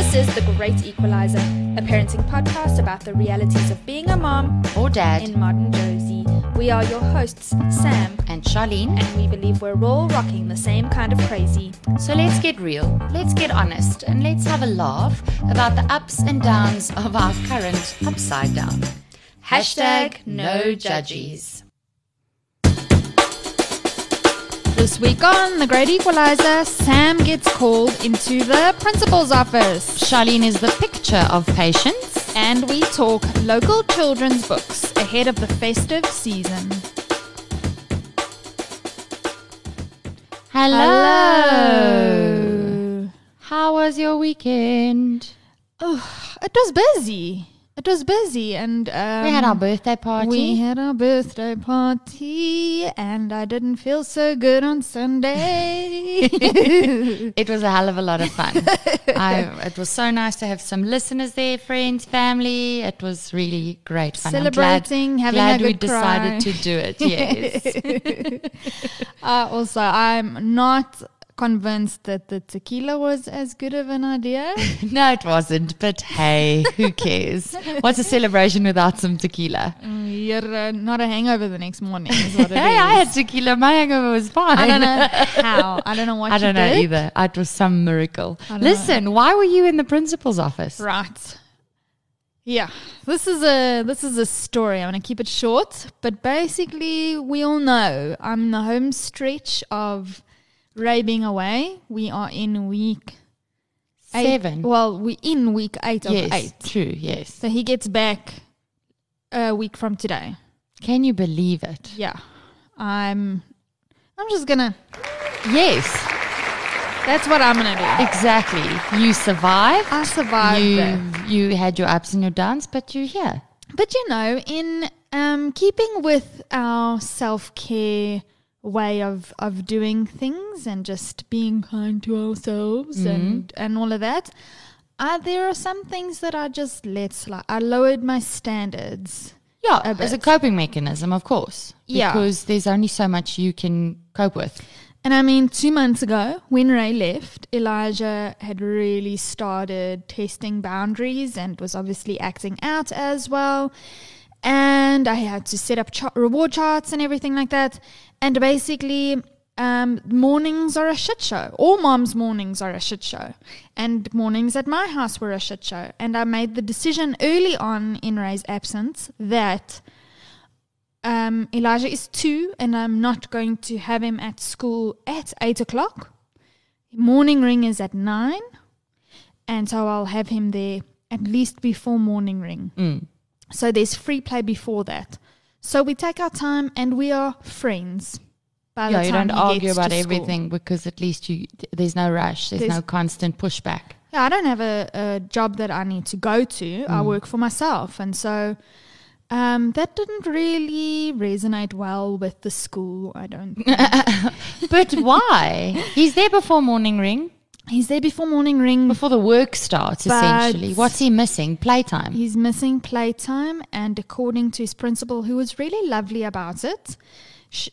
This is The Great Equalizer, a parenting podcast about the realities of being a mom or dad in modern Jersey. We are your hosts, Sam and Charlene, and we believe we're all rocking the same kind of crazy. So let's get real, let's get honest, and let's have a laugh about the ups and downs of our current upside down. Hashtag no judges. This week on The Great Equalizer, Sam gets called into the principal's office. Charlene is the picture of patience. And we talk local children's books ahead of the festive season. Hello. Hello. How was your weekend? Oh, it was busy it was busy and um, we had our birthday party. we had our birthday party and i didn't feel so good on sunday. It was a hell of a lot of fun. I, it was so nice to have some listeners there friends family. It was really great fun. Celebrating glad, having glad a we good decided to do it yes. Uh, also i'm not convinced that the tequila was as good of an idea. no, it wasn't. But hey, who cares? What's a celebration without some tequila? Mm, you're uh, not a hangover the next morning. hey, I had tequila. My hangover was fine. I don't know how. I don't know what. I don't know did. either. It was some miracle. Listen, know. why were you in the principal's office? Right. Yeah, this is a this is a story. I'm going to keep it short, but basically, we all know I'm in the home stretch of Ray being away, we are in week seven. Well, we're in week eight yes, of eight. True. Yes. So he gets back a week from today. Can you believe it? Yeah. I'm. I'm just gonna. Yes. That's what I'm gonna do. Exactly. You survived. I survived. You you had your ups and your downs, but you're here. But you know, in um, keeping with our self care way of of doing things and just being kind to ourselves mm-hmm. and and all of that. Uh, there are some things that I just let slide. I lowered my standards. Yeah, a as a coping mechanism, of course. Yeah, because there's only so much you can cope with. And I mean, two months ago, when Ray left, Elijah had really started testing boundaries and was obviously acting out as well. And I had to set up reward charts and everything like that. And basically, um, mornings are a shit show. All mom's mornings are a shit show. And mornings at my house were a shit show. And I made the decision early on in Ray's absence that um, Elijah is two and I'm not going to have him at school at eight o'clock. Morning ring is at nine. And so I'll have him there at least before morning ring. Mm. So there's free play before that. So we take our time and we are friends. By yeah, you don't argue about everything because at least you there's no rush, there's, there's no constant pushback. Yeah, I don't have a, a, job that I need to go to. Mm. I work for myself, and so um, that didn't really resonate well with the school. I don't. but why? He's there before morning ring. He's there before morning ring. Before the work starts, essentially. What's he missing? Playtime. He's missing playtime, and according to his principal, who was really lovely about it,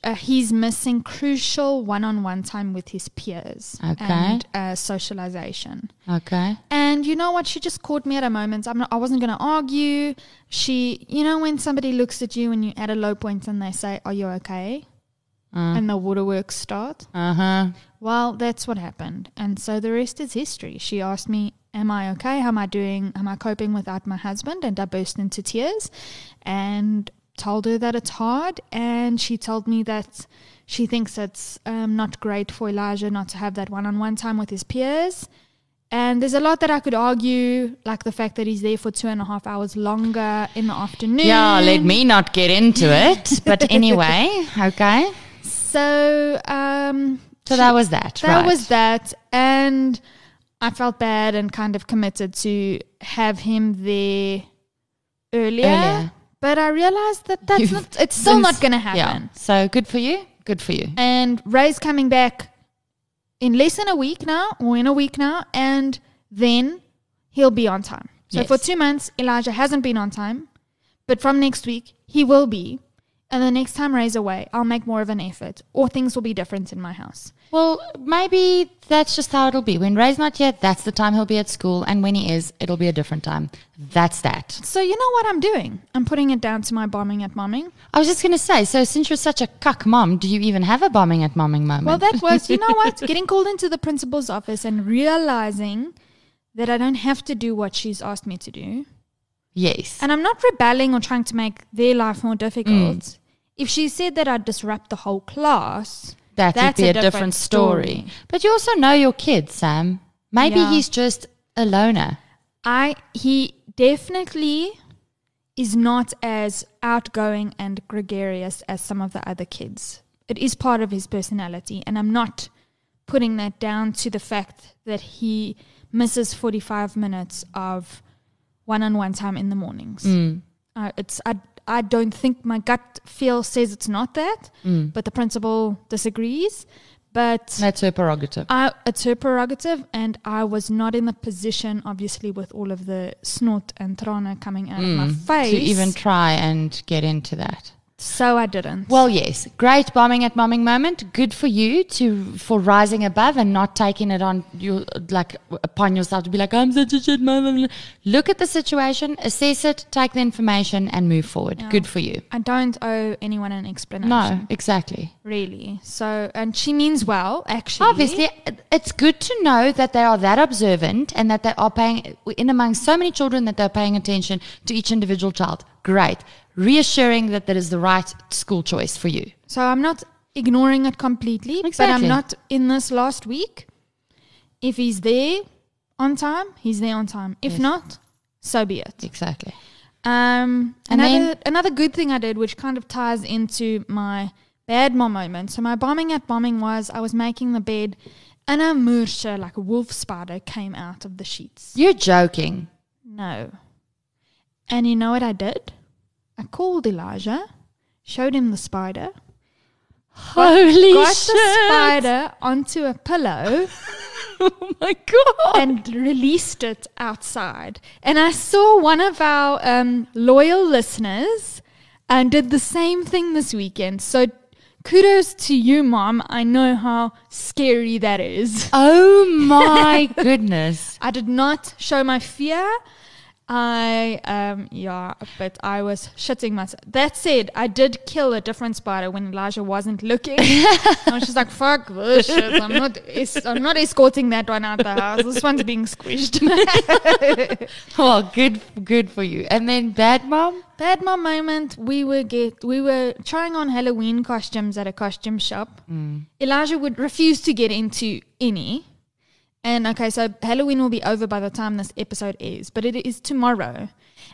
uh, he's missing crucial one-on-one time with his peers okay. and uh, socialization. Okay. And you know what? She just caught me at a moment. I'm not, I wasn't going to argue. She, you know, when somebody looks at you and you're at a low point and they say, "Are you okay?" Uh. and the waterworks start. Uh huh. Well, that's what happened. And so the rest is history. She asked me, Am I okay? How am I doing? Am I coping without my husband? And I burst into tears and told her that it's hard. And she told me that she thinks it's um, not great for Elijah not to have that one on one time with his peers. And there's a lot that I could argue, like the fact that he's there for two and a half hours longer in the afternoon. Yeah, let me not get into it. But anyway, okay. So, um, so that was that. That right. was that, and I felt bad and kind of committed to have him there earlier. earlier. But I realized that that's You've not. It's still not going to happen. Yeah. So good for you. Good for you. And Ray's coming back in less than a week now, or in a week now, and then he'll be on time. So yes. for two months, Elijah hasn't been on time, but from next week he will be And the next time Ray's away, I'll make more of an effort, or things will be different in my house. Well, maybe that's just how it'll be. When Ray's not yet, that's the time he'll be at school. And when he is, it'll be a different time. That's that. So you know what I'm doing? I'm putting it down to my bombing at momming. I was just going to say, so since you're such a cuck mom, do you even have a bombing at momming moment? Well, that was, you know what? Getting called into the principal's office and realizing that I don't have to do what she's asked me to do. Yes. And I'm not rebelling or trying to make their life more difficult. Mm. If she said that I'd disrupt the whole class, that would be a a, different, different story. story. But you also know your kid, Sam. Maybe Yeah. he's just a loner. I he definitely is not as outgoing and gregarious as some of the other kids. It is part of his personality, and I'm not putting that down to the fact that he misses 45 minutes of one-on-one time in the mornings. Mm. Uh, it's I I don't think my gut feel says it's not that, Mm. but the principal disagrees. But That's her prerogative. I, it's her prerogative, and I was not in the position, obviously, with all of the snot and trana coming out of my face. Mm. to even try and get into that. So I didn't. Well, yes, great bombing at momming moment. Good for you to for rising above and not taking it on you like upon yourself to be like I'm such a shit mom. Look at the situation, assess it, take the information, and move forward. Yeah. Good for you. I don't owe anyone an explanation. No, exactly. really. So, and she means well, actually. Obviously, it's good to know that they are that observant and that they are paying in among so many children that they're paying attention to each individual child. Great. Reassuring that that is the right school choice for you. So I'm not ignoring it completely, but I'm not in this last week. If he's there on time, he's there on time. If Yes. not, so be it. Exactly. Um, And another then- another good thing I did, which kind of ties into my bad mom moment. So my bombing at bombing was I was making the bed, and a mursha, like a wolf spider, came out of the sheets. You're joking. No. And you know what I did? I called Elijah, showed him the spider, Holy got shit. the spider onto a pillow Oh my god. and released it outside. And I saw one of our um, loyal listeners and did the same thing this weekend. So kudos to you, mom. I know how scary that is. Oh my goodness. I did not show my fear. I um yeah, but I was shitting myself. That said, I did kill a different spider when Elijah wasn't looking. I was just like, "Fuck this shit! I'm not, es- I'm not escorting that one out the house. This one's being squished." Well, good good for you. And then bad mom? Bad mom moment. We were get we were trying on Halloween costumes at a costume shop. Elijah would refuse to get into any. And okay, so Halloween will be over by the time this episode is, but it is tomorrow.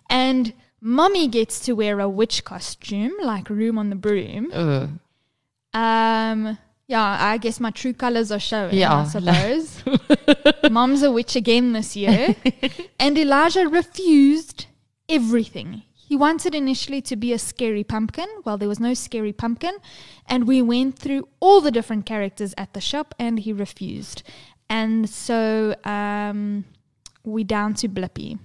And mommy gets to wear a witch costume, like Room on the Broom. Ugh. Um, yeah, I guess my true colors are showing, Yeah. I suppose. Mom's a witch again this year. and Elijah refused everything. He wanted initially to be a scary pumpkin. Well, there was no scary pumpkin. And we went through all the different characters at the shop and he refused. And so um, we down to Blippi.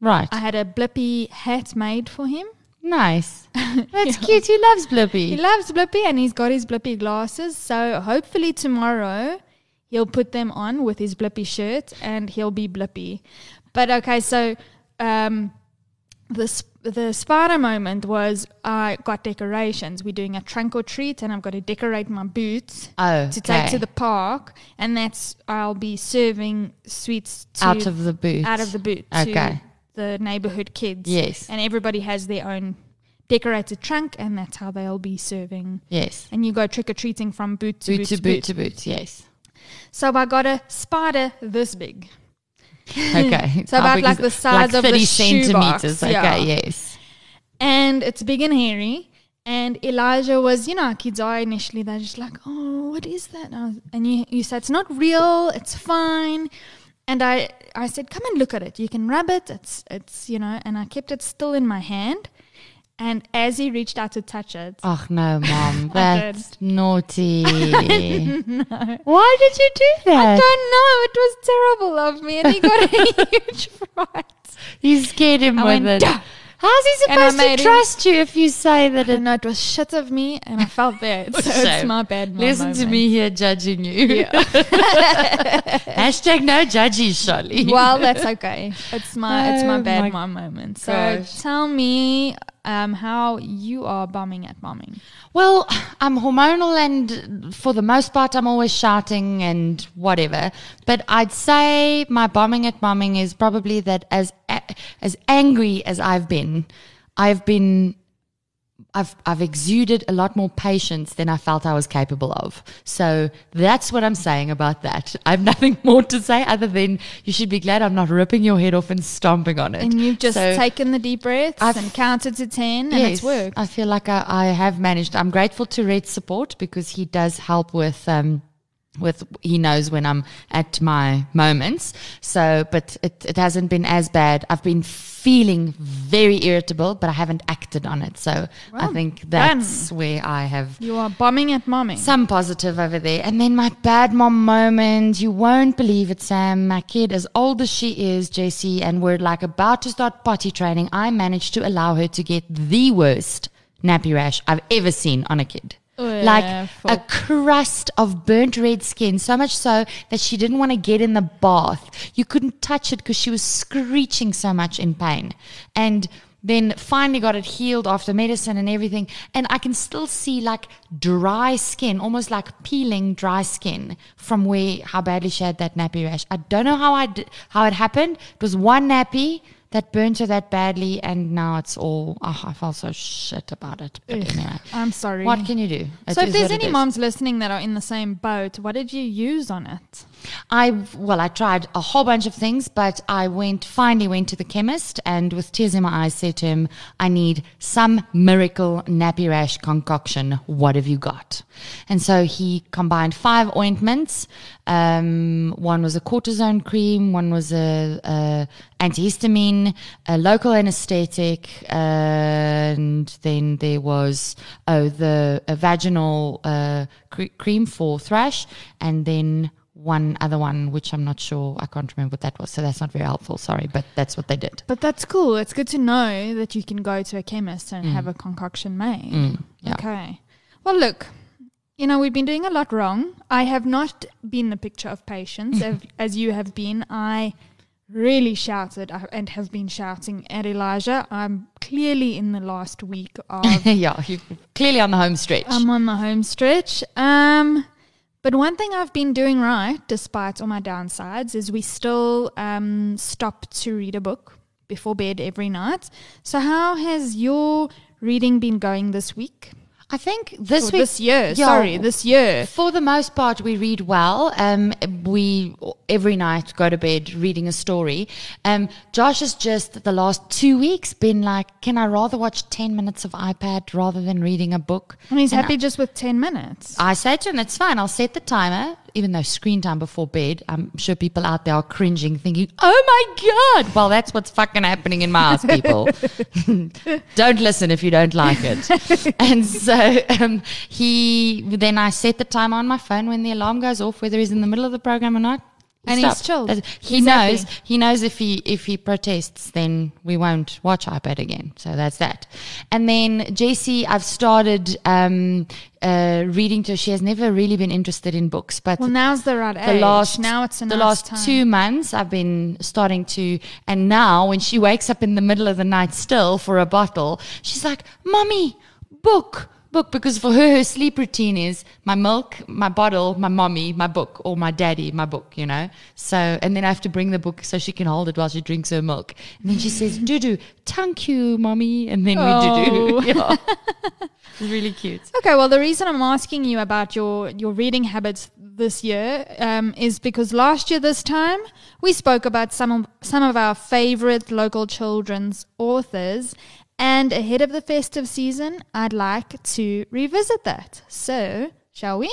Right. I had a Blippi hat made for him. nice. That's cute. He loves Blippi. He loves Blippi and he's got his Blippi glasses. So hopefully tomorrow he'll put them on with his Blippi shirt and he'll be Blippi. But okay, so um, the sp- the spider moment was I got decorations. We're doing a trunk or treat, and I've got to decorate my boots Oh, to take to the park, and that's I'll be serving sweets to, out of the boot. out of the boot Okay. to the neighborhood kids. Yes. and everybody has their own decorated trunk, and that's how they'll be serving. Yes. And you go trick or treating from boot to Boot, boot, to boot to boot. Yes. So I got a spider this big. Okay. So about like the size like of the 30 shoebox, centimeters. Okay. yeah. Yes. and it's big and hairy. And Elijah was, you know, how kids are initially, they're just like, oh, what is that? And, was- and you, you said, it's not real, it's fine. And I, I said, come and look at it. You can rub it. It's, it's, you know, and I kept it still in my hand. And as he reached out to touch it, Oh no, mom. That's naughty. no. Why did you do that? I don't know, it was terrible of me. And he got a huge fright. You scared him I with went, it. "Duh." How's he supposed to made him- trust you if you say that it? know it was shit of me, and I felt bad. so it's my bad. mom Listen to me here judging you. Yeah. Hashtag no judges, Charlie. well, that's okay. It's my it's my Oh bad my mom moment. So gosh. tell me um, how you are bombing at bombing. Well, I'm hormonal, and for the most part, I'm always shouting and whatever. But I'd say my bombing at bombing is probably that as as angry as I've been, I've been. I've I've exuded a lot more patience than I felt I was capable of. So that's what I'm saying about that. I have nothing more to say other than you should be glad I'm not ripping your head off and stomping on it. And you've just So- taken the deep breaths I've- and counted to ten, and it's worked. I feel like I, I have managed. I'm grateful to Red's support because he does help with. Um, with he knows when I'm at my moments. So, but it, it hasn't been as bad. I've been feeling very irritable, but I haven't acted on it. So I think that's where I have You are bombing at mommy. some positive over there. And then my bad mom moment. You won't believe it, Sam. My kid, as old as she is, JC, and we're like about to start potty training, I managed to allow her to get the worst nappy rash I've ever seen on a kid. Oh, like yeah, a crust of burnt red skin, so much so that she didn't want to get in the bath. You couldn't touch it because she was screeching so much in pain. And then finally got it healed after medicine and everything. And I can still see like dry skin, almost like peeling dry skin from where how badly she had that nappy rash. I don't know how I d- how it happened. It was one nappy that burnt her that badly, and now it's all. Oh, I felt so shit about it. But Ugh, anyway, I'm sorry. what can you do? It so if there's any moms listening that are in the same boat, what did you use on it? I well, I tried a whole bunch of things, but I went finally went to the chemist and with tears in my eyes said to him, "I need some miracle nappy rash concoction. What have you got?" And so he combined five ointments. Um, one was a cortisone cream, one was a, a antihistamine, a local anesthetic, and then there was oh the a vaginal uh, cre- cream for thrush, and then one other one, which I'm not sure, I can't remember what that was. So that's not very helpful. Sorry, but that's what they did. But that's cool. It's good to know that you can go to a chemist and have a concoction made. Mm, yeah. Okay. Well, look, you know, we've been doing a lot wrong. I have not been the picture of patience as, you have been. I really shouted uh, and have been shouting at Elijah. I'm clearly in the last week of yeah, you're clearly on the home stretch. I'm on the home stretch. Um, but one thing I've been doing right, despite all my downsides, is we still um, stop to read a book before bed every night. So, how has your reading been going this week? I think this Or week, this year, Yeah. sorry, this year. For the most part, we read well. Um, we every night go to bed reading a story. Um, Josh has just the last two weeks been like, "Can I rather watch ten minutes of iPad rather than reading a book?" And he's And happy just with 10 minutes. I say to him, "That's fine. I'll set the timer." Even though screen time before bed, I'm sure people out there are cringing, thinking, "Oh my god!" Well, that's what's fucking happening in my house, people. don't listen if you don't like it. and so um, he then I set the timer on my phone when the alarm goes off, whether he's in the middle of the program or not. And he's stops. chilled. He He's knows. He knows if he if he protests, then we won't watch iPad again. So that's that. And then JC, I've started um, uh, reading to. her. She has never really been interested in books, but well, now's the right the age. last now it's the nice last time. two months I've been starting to and now when she wakes up in the middle of the night still for a bottle she's like mommy book book because for her her sleep routine is my milk my bottle my mommy my book or my daddy my book you know? So and then I have to bring the book so she can hold it while she drinks her milk. And then she says Dudu thank you mommy. And then Oh. we do yeah. It's really cute. Okay, well, the reason I'm asking you about your, your reading habits this year um, is because last year, this time, we spoke about some of, some of our favorite local children's authors. And ahead of the festive season, I'd like to revisit that. So, shall we?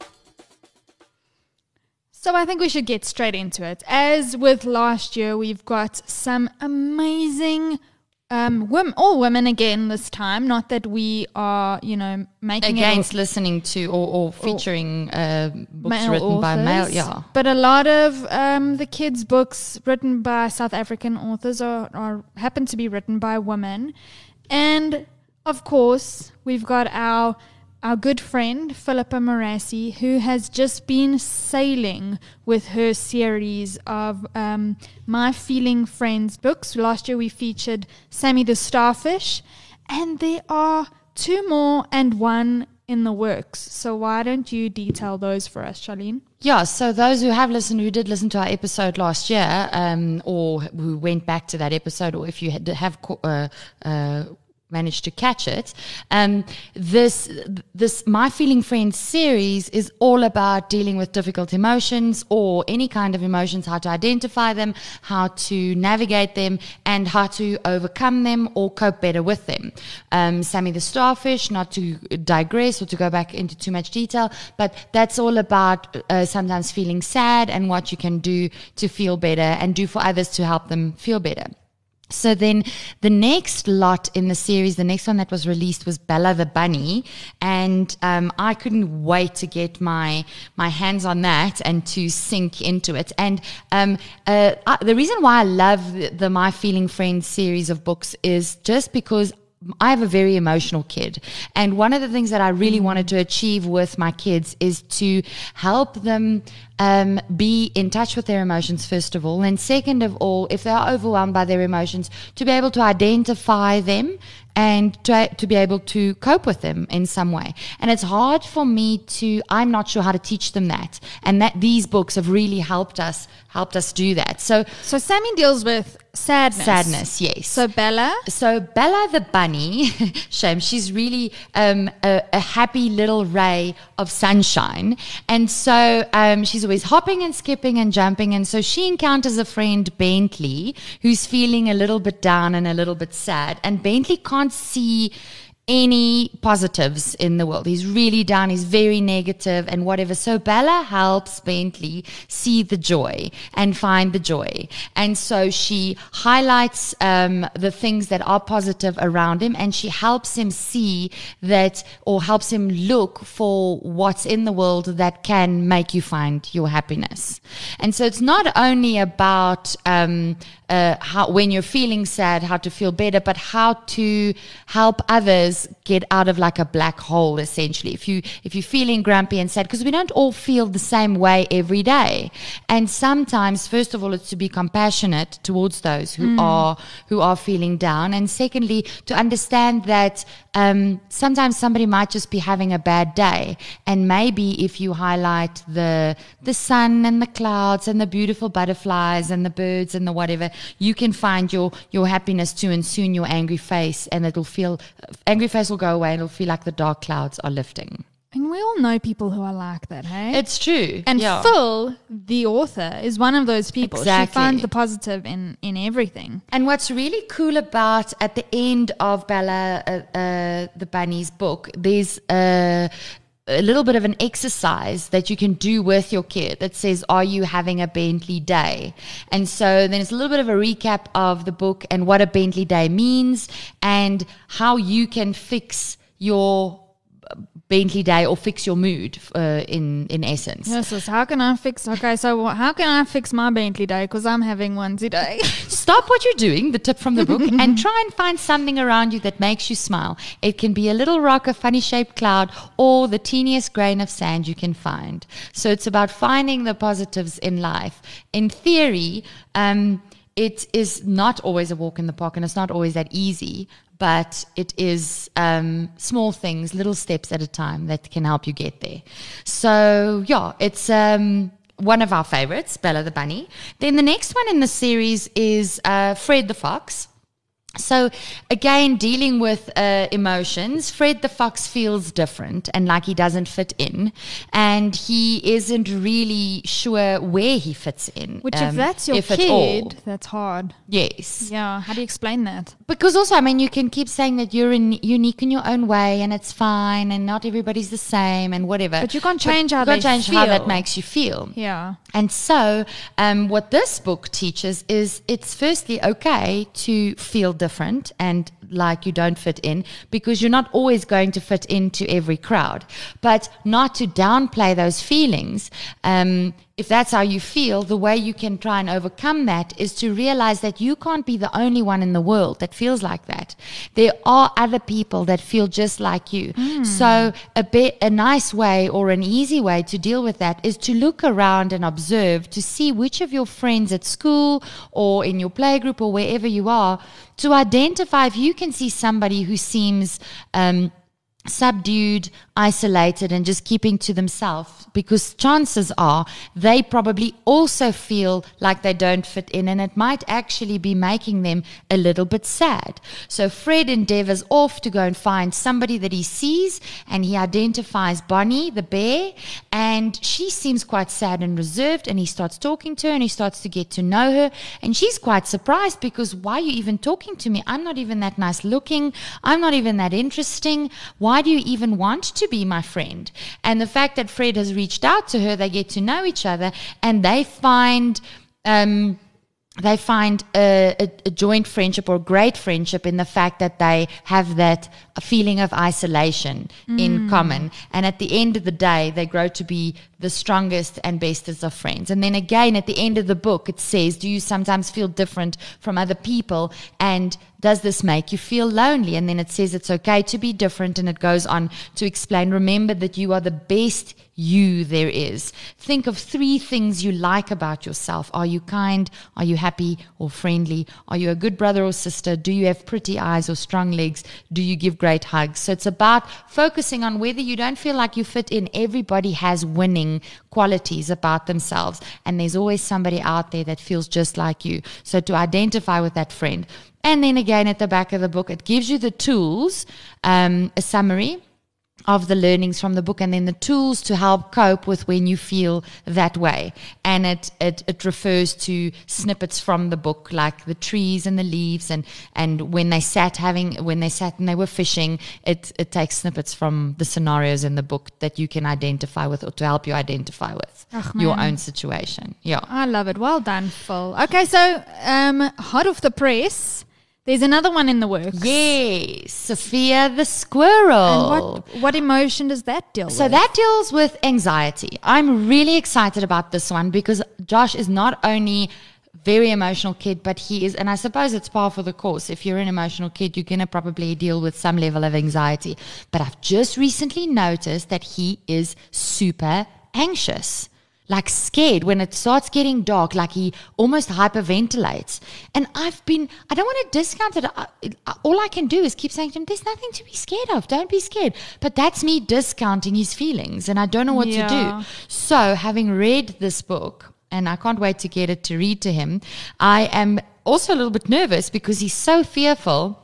So I think we should get straight into it. As with last year, we've got some amazing um, women, all women again this time. Not that we are, you know, making Against listening to or, or featuring uh, books written by male, yeah. But a lot of um, the kids' books written by South African authors are, are happen to be written by women, and of course we've got our our good friend Phillippa Morassi, who has just been sailing with her series of um, My Feeling Friends books. Last year we featured Sammy the Starfish, and there are two more and one in the works. So why don't you detail those for us, Charlene? Yeah, so those who have listened, who did listen to our episode last year, um, or who went back to that episode, or if you had, to have uh, uh, managed to catch it, um, this this My Feeling Friends series is all about dealing with difficult emotions or any kind of emotions, how to identify them, how to navigate them, and how to overcome them or cope better with them. Um, Sammy the Starfish, not to digress or to go back into too much detail, but that's all about uh, sometimes feeling sad and what you can do to feel better and do for others to help them feel better. So then the next lot in the series, the next one that was released was Bella the Bunny. And um, I couldn't wait to get my, my hands on that and to sink into it. And um, uh, I, the reason why I love the, the My Feeling Friends series of books is just because I have a very emotional kid. And one of the things that I really wanted to achieve with my kids is to help them um, be in touch with their emotions, first of all. And second of all, if they are overwhelmed by their emotions, to be able to identify them and to, to be able to cope with them in some way. And it's hard for me to, I'm not sure how to teach them that. And that these books have really helped us, helped us do that. So So Sammy deals with sadness. sadness, yes. So Bella, So Bella the bunny, shame, she's really um, a, a happy little ray of sunshine, and so um, she's always hopping and skipping and jumping, and so she encounters a friend Bentley who's feeling a little bit down and a little bit sad, and Bentley can't see any positives in the world. He's really down, he's very negative and whatever. So Bella helps Bentley see the joy and find the joy. And so she highlights um, the things that are positive around him and she helps him see that or helps him look for what's in the world that can make you find your happiness. And so it's not only about um, uh, how when you're feeling sad, how to feel better, but how to help others get out of like a black hole. Essentially, if you if you're feeling grumpy and sad, because we don't all feel the same way every day, and sometimes, first of all, it's to be compassionate towards those who are who are feeling down, and secondly, to understand that um, sometimes somebody might just be having a bad day, and maybe if you highlight the the sun and the clouds and the beautiful butterflies and the birds and the whatever, you can find your your happiness too, and soon your angry face, and it'll feel angry face will go away, and it'll feel like the dark clouds are lifting. and we all know people who are like that, hey? It's true, and yeah. Phil, the author, is one of those people. She Exactly. finds the positive in in everything. And what's really cool about at the end of Bella, uh, uh, the bunny's book, there's a, a little bit of an exercise that you can do with your kid that says, Are you having a Bentley day? And so then it's a little bit of a recap of the book and what a Bentley day means and how you can fix your Bentley day or fix your mood uh, in, in essence. Yes, yes, how can I fix? Okay, so how can I fix my Bentley day? Because I'm having one today. Stop what you're doing, the tip from the book, and try and find something around you that makes you smile. It can be a little rock, a funny shaped cloud, or the teeniest grain of sand you can find. So it's about finding the positives in life. In theory, um, it is not always a walk in the park and it's not always that easy, but it is um, small things, little steps at a time that can help you get there. So, yeah, it's. Um, one of our favorites, Bella the Bunny. Then the next one in the series is uh, Fred the Fox. So again, dealing with uh, emotions, Fred the fox feels different and like he doesn't fit in, and he isn't really sure where he fits in. Which, um, if that's your if kid, that's hard. yes, Yeah. How do you explain that? because also, I mean, you can keep saying that you're in, unique in your own way, and it's fine, and not everybody's the same, and whatever. But you can't change how you can't change how that makes you feel. Yeah. And so, um, what this book teaches is it's firstly okay to feel different and like you don't fit in because you're not always going to fit into every crowd, but not to downplay those feelings. Um, if that's how you feel, the way you can try and overcome that is to realize that you can't be the only one in the world that feels like that. There are other people that feel just like you. So a bit, a nice way or an easy way to deal with that is to look around and observe to see which of your friends at school or in your playgroup or wherever you are to identify if you can see somebody who seems um, subdued, isolated, and just keeping to themselves because chances are they probably also feel like they don't fit in and it might actually be making them a little bit sad. So Fred endeavors off to go and find somebody that he sees and he identifies Bonnie, the bear, and she seems quite sad and reserved and he starts talking to her and he starts to get to know her and she's quite surprised because why are you even talking to me? I'm not even that nice looking. I'm not even that interesting. Why do you even want to be my friend? And the fact that Fred has reached out to her, they get to know each other and they find um, they find a, a, a joint friendship or great friendship in the fact that they have that feeling of isolation in mm. common. And at the end of the day, they grow to be the strongest and bestest of friends. And then again, at the end of the book, it says, Do you sometimes feel different from other people? And does this make you feel lonely? And then it says it's okay to be different. And it goes on to explain remember that you are the best you there is. Think of three things you like about yourself. Are you kind? Are you happy or friendly? Are you a good brother or sister? Do you have pretty eyes or strong legs? Do you give great hugs? So it's about focusing on whether you don't feel like you fit in. Everybody has winning qualities about themselves. And there's always somebody out there that feels just like you. So to identify with that friend. And then again, at the back of the book, it gives you the tools, um, a summary of the learnings from the book and then the tools to help cope with when you feel that way. And it, it, it refers to snippets from the book, like the trees and the leaves and, and when they sat having, when they sat and they were fishing, it, it takes snippets from the scenarios in the book that you can identify with or to help you identify with your own situation. Yeah. I love it. Well done, Phil. Okay, so um, hot off the press, there's another one in the works. Yes, Sophia the squirrel. And what what emotion does that deal So with? that deals with anxiety. I'm really excited about this one because Josh is not only very emotional kid, but he is, and I suppose it's par for the course. If you're an emotional kid, you're going to probably deal with some level of anxiety. But I've just recently noticed that he is super anxious. Like scared when it starts getting dark, like he almost hyperventilates. And I've been, I don't want to discount it. I, I- all I can do is keep saying to him, There's nothing to be scared of. Don't be scared. But that's me discounting his feelings, and I don't know what to do. So, having read this book, and I can't wait to get it to read to him, I am also a little bit nervous because he's so fearful.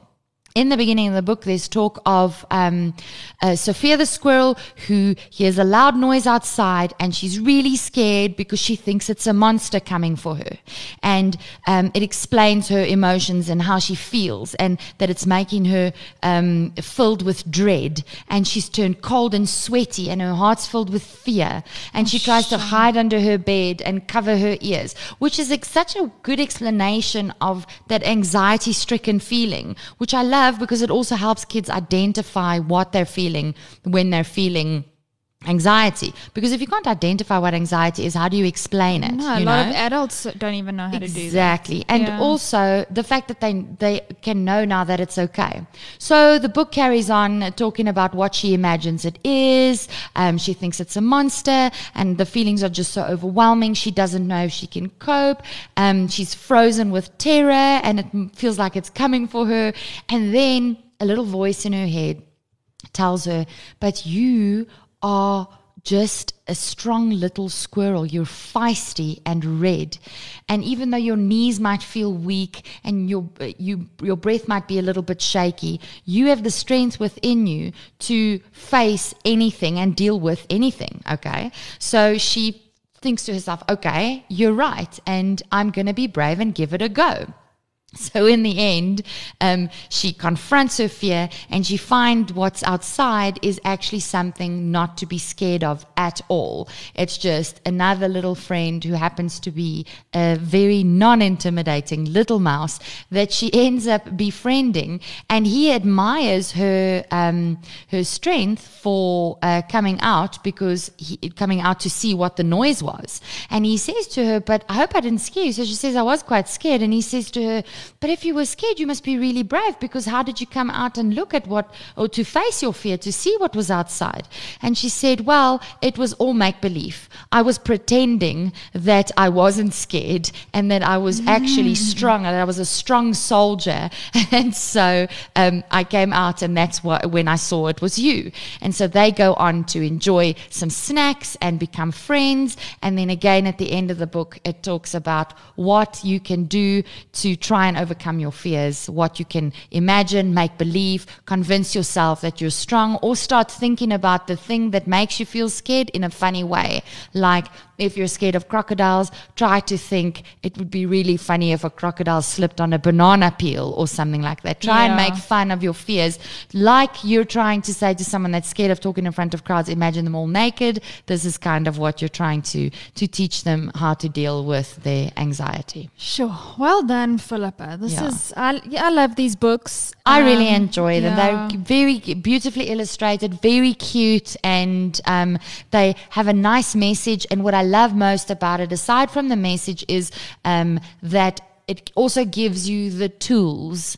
In the beginning of the book, there's talk of um, uh, Sophia the squirrel who hears a loud noise outside and she's really scared because she thinks it's a monster coming for her. And um, it explains her emotions and how she feels and that it's making her um, filled with dread. And she's turned cold and sweaty and her heart's filled with fear. And she tries to hide under her bed and cover her ears, which is such a good explanation of that anxiety stricken feeling, which I love because it also helps kids identify what they're feeling when they're feeling anxiety. Because if you can't identify what anxiety is, how do you explain it? no, a lot know? of adults don't even know how to do that. Exactly. And Yeah. also the fact that they they can know now that it's okay. So the book carries on talking about what she imagines it is. Um, she thinks it's a monster and the feelings are just so overwhelming. She doesn't know if she can cope. Um, she's frozen with terror and it feels like it's coming for her. And then a little voice in her head tells her, but you are just a strong little squirrel. You're feisty and red. And even though your knees might feel weak and your, you, your breath might be a little bit shaky, you have the strength within you to face anything and deal with anything. Okay. So she thinks to herself, okay, you're right. And I'm going to be brave and give it a go. So in the end, um, she confronts her fear and she finds what's outside is actually something not to be scared of at all. It's just another little friend who happens to be a very non-intimidating little mouse that she ends up befriending, and he admires her um, her strength for uh, coming out because he coming out to see what the noise was, and he says to her, "But I hope I didn't scare you." So she says, "I was quite scared," and he says to her but if you were scared, you must be really brave because how did you come out and look at what, or to face your fear, to see what was outside? And she said, Well, it was all make believe. I was pretending that I wasn't scared and that I was actually mm. strong and I was a strong soldier. And so um, I came out, and that's what, when I saw it was you. And so they go on to enjoy some snacks and become friends. And then again, at the end of the book, it talks about what you can do to try and overcome your fears, what you can imagine, make believe, convince yourself that you're strong, or start thinking about the thing that makes you feel scared in a funny way. Like if you're scared of crocodiles, try to think it would be really funny if a crocodile slipped on a banana peel or something like that. Try yeah. and make fun of your fears, like you're trying to say to someone that's scared of talking in front of crowds. Imagine them all naked. This is kind of what you're trying to to teach them how to deal with their anxiety. Sure. Well done, This yeah. is I, I love these books. I um, really enjoy them. Yeah. They're very beautifully illustrated, very cute, and um, they have a nice message. And what I love most about it, aside from the message, is um, that it also gives you the tools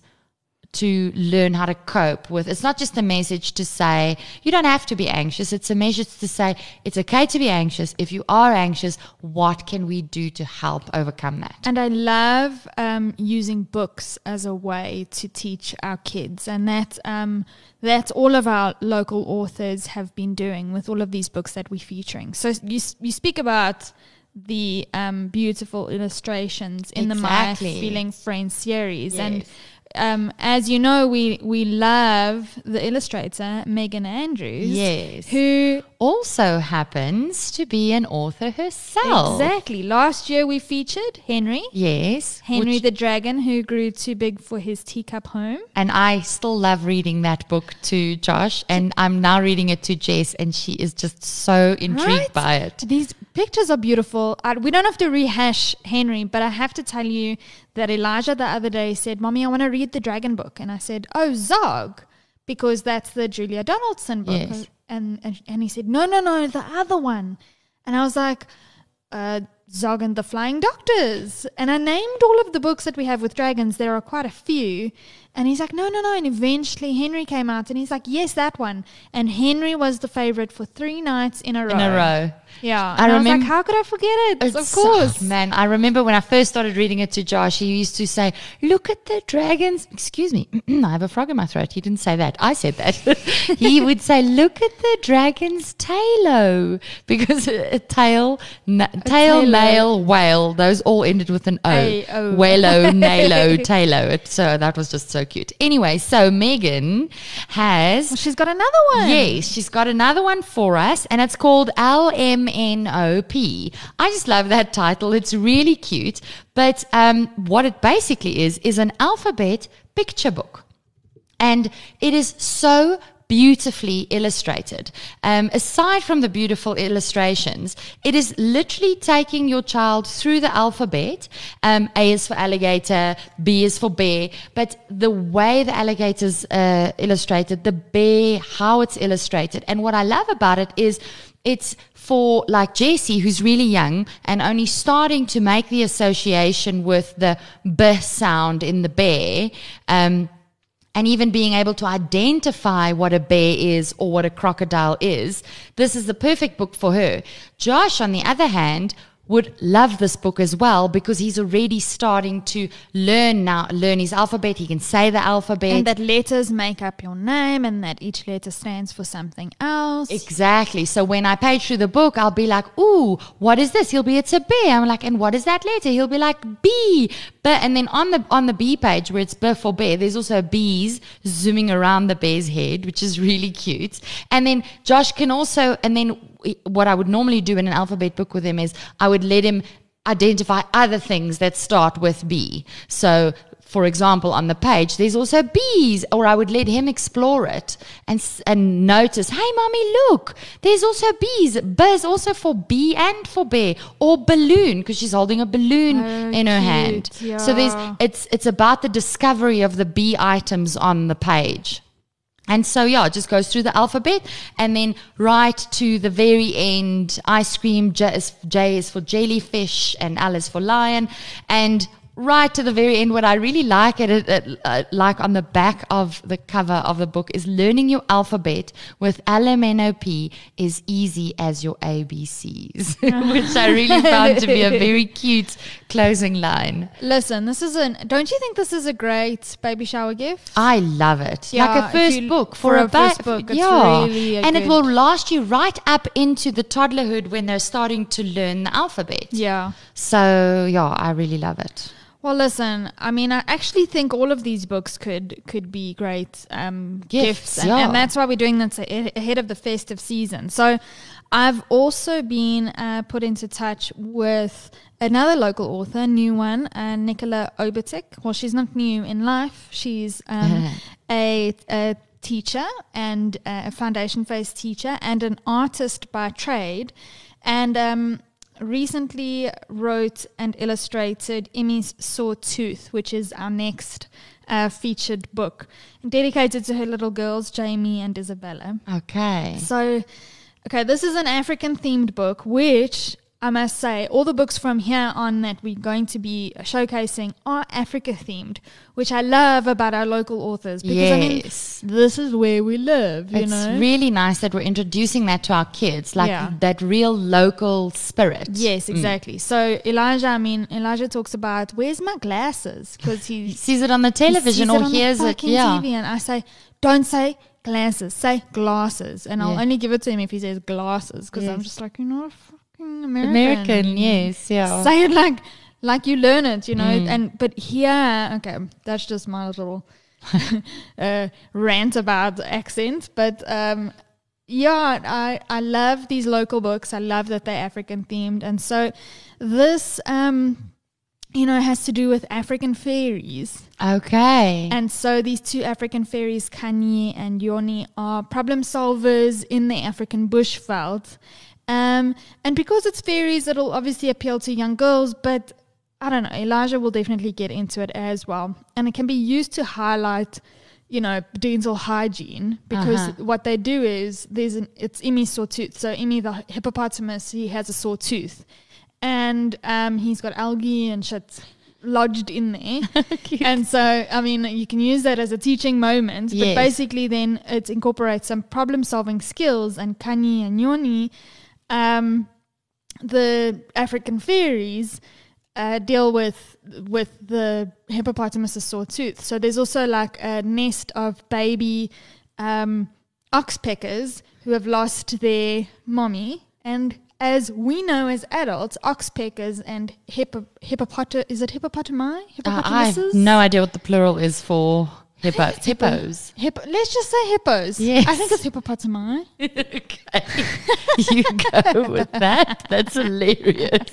to learn how to cope with. It's not just a message to say, you don't have to be anxious. It's a message to say, it's okay to be anxious. If you are anxious, what can we do to help overcome that? And I love um, using books as a way to teach our kids. And that, um, that's all of our local authors have been doing with all of these books that we're featuring. So you, you speak about the um, beautiful illustrations in exactly. the My Feeling Friends series. Yes. And um, as you know, we we love the illustrator Megan Andrews. Yes, who also happens to be an author herself. Exactly. Last year we featured Henry. Yes, Henry the dragon who grew too big for his teacup home. And I still love reading that book to Josh, and I'm now reading it to Jess, and she is just so intrigued right? by it. These pictures are beautiful. I, we don't have to rehash Henry, but I have to tell you that Elijah the other day said, Mommy, I want to read the dragon book. And I said, Oh, Zog, because that's the Julia Donaldson book. Yes. And, and, and he said, No, no, no, the other one. And I was like, uh, Zog and the Flying Doctors. And I named all of the books that we have with dragons. There are quite a few. And he's like, no, no, no. And eventually Henry came out and he's like, yes, that one. And Henry was the favorite for three nights in a row. In a row. Yeah. I, remember, I was like, how could I forget it? Of course. Oh, man, I remember when I first started reading it to Josh, he used to say, look at the dragons. Excuse me. I have a frog in my throat. He didn't say that. I said that. he would say, look at the dragon's tailo. Because a tail, na- a tail, nail, whale, those all ended with an O. A-O. Whalo, nalo, tailo. so that was just so so cute. Anyway, so Megan has. Well, she's got another one. Yes, she's got another one for us, and it's called LMNOP. I just love that title. It's really cute. But um, what it basically is, is an alphabet picture book. And it is so beautifully illustrated. Um, aside from the beautiful illustrations, it is literally taking your child through the alphabet. Um, a is for alligator, B is for bear, but the way the alligator's uh, illustrated, the bear, how it's illustrated. And what I love about it is it's for like Jessie, who's really young and only starting to make the association with the B sound in the bear. Um, and even being able to identify what a bear is or what a crocodile is, this is the perfect book for her. Josh, on the other hand, would love this book as well because he's already starting to learn now, learn his alphabet. He can say the alphabet. And that letters make up your name and that each letter stands for something else. Exactly. So when I page through the book, I'll be like, "Ooh, what is this?" He'll be, "It's a B." I'm like, "And what is that letter?" He'll be like, "B." But and then on the on the B page where it's B for bear, there's also bees zooming around the bear's head, which is really cute. And then Josh can also, and then what I would normally do in an alphabet book with him is I would let him identify other things that start with B. So for example, on the page, there's also bees, or I would let him explore it and and notice, hey, mommy, look, there's also bees. Buzz also for bee and for bear, or balloon because she's holding a balloon Oh, in her cute, hand. So there's it's it's about the discovery of the bee items on the page. And so, yeah, it just goes through the alphabet and then right to the very end. Ice cream, J is, J is for jellyfish and L is for lion. And right to the very end, what I really like it, it, uh, like on the back of the cover of the book is learning your alphabet with LMNOP is easy as your ABCs, which I really found to be a very cute closing line. Listen, this is an. Don't you think this is a great baby shower gift? I love it. Yeah, like a first you- book for for, a a, first ba- book, it's yeah, really and it will last you right up into the toddlerhood when they're starting to learn the alphabet. Yeah. So yeah, I really love it. Well, listen. I mean, I actually think all of these books could could be great um, Gifts, gifts, and, yeah. and that's why we're doing this ahead of the festive season. So, I've also been uh, put into touch with another local author, new one, uh, Nicola Obertik. Well, she's not new in life. She's um, a, a teacher and uh, a foundation phase teacher and an artist by trade, and um, recently wrote and illustrated Imi's Sore Tooth, which is our next uh, featured book, dedicated to her little girls, Jamie and Isabella. Okay. So, okay, this is an African themed book, which I must say, all the books from here on that we're going to be showcasing are Africa themed, which I love about our local authors because I mean, this is where we live, you it's know. really nice that we're introducing that to our kids, like Yeah. that real local spirit. Yes, mm. exactly. So Elijah, I mean, Elijah talks about where's my glasses because He he sees it on the television sees or it hears it. Yeah. TV, and I say, don't say glasses, say glasses, and I'll only give it to him if he says glasses because I'm just like, you know. not a fucking American. American, yes, yeah. Say it like like you learn it, you know. Mm. And but here, okay, that's just my little uh, rant about accent. But um, yeah, I I love these local books. I love that they're African themed, and so this um, you know has to do with African fairies. Okay. And so these two African fairies, Kanye and Yoni, are problem solvers in the African bushveld. Um, and because it's fairies, it'll obviously appeal to young girls, but I don't know, Elijah will definitely get into it as well. And it can be used to highlight, you know, dental hygiene because Uh-huh. what they do is there's an, it's Imi's Sore Tooth. So Imi, the hippopotamus, he has a sore tooth. And um, he's got algae and shit lodged in there. and so, I mean, you can use that as a teaching moment, but basically, then it incorporates some problem solving skills. And Kanye and Yoni, um, the African fairies, uh, deal with with the hippopotamus's sore tooth. So there's also like a nest of baby um, oxpeckers who have lost their mommy, and as we know as adults, oxpeckers and hippo hippopot is it hippopotami? Uh, I have no idea what the plural is for hippo. it's. Hippos. Hippo, let's just say hippos. Yes. I think it's hippopotami. okay. you go with that. That's hilarious.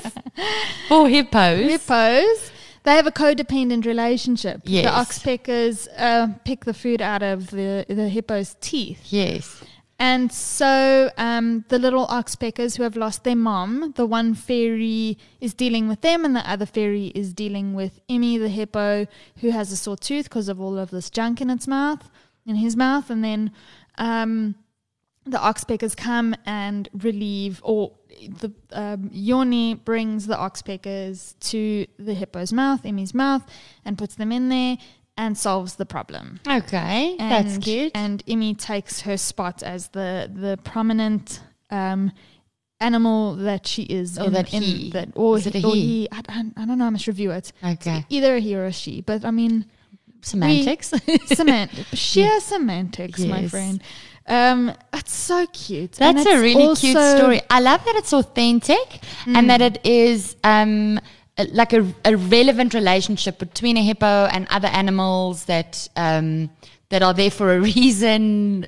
For hippos. Hippos. They have a codependent relationship. Yes. The oxpeckers uh, pick the food out of the, the hippo's teeth. yes. And so um, the little oxpeckers who have lost their mom, the one fairy is dealing with them, and the other fairy is dealing with Imi, the hippo, who has a sore tooth because of all of this junk in its mouth, in his mouth. And then um, the oxpeckers come and relieve, or the um, Yoni brings the oxpeckers to the hippo's mouth, Imi's mouth, and puts them in there and solves the problem. Okay. And, that's good. And Imi takes her spot as the the prominent um, animal that she is, Or in, that in he. that, or Is it a or he? I, I, I don't know. I must review it. Okay. Either a he or a she, but I mean, Semantics. cement, sheer semantics, my friend. Um, it's so cute. That's a really cute story. I love that it's authentic and that it is um, like a, a relevant relationship between a hippo and other animals that um, that are there for a reason,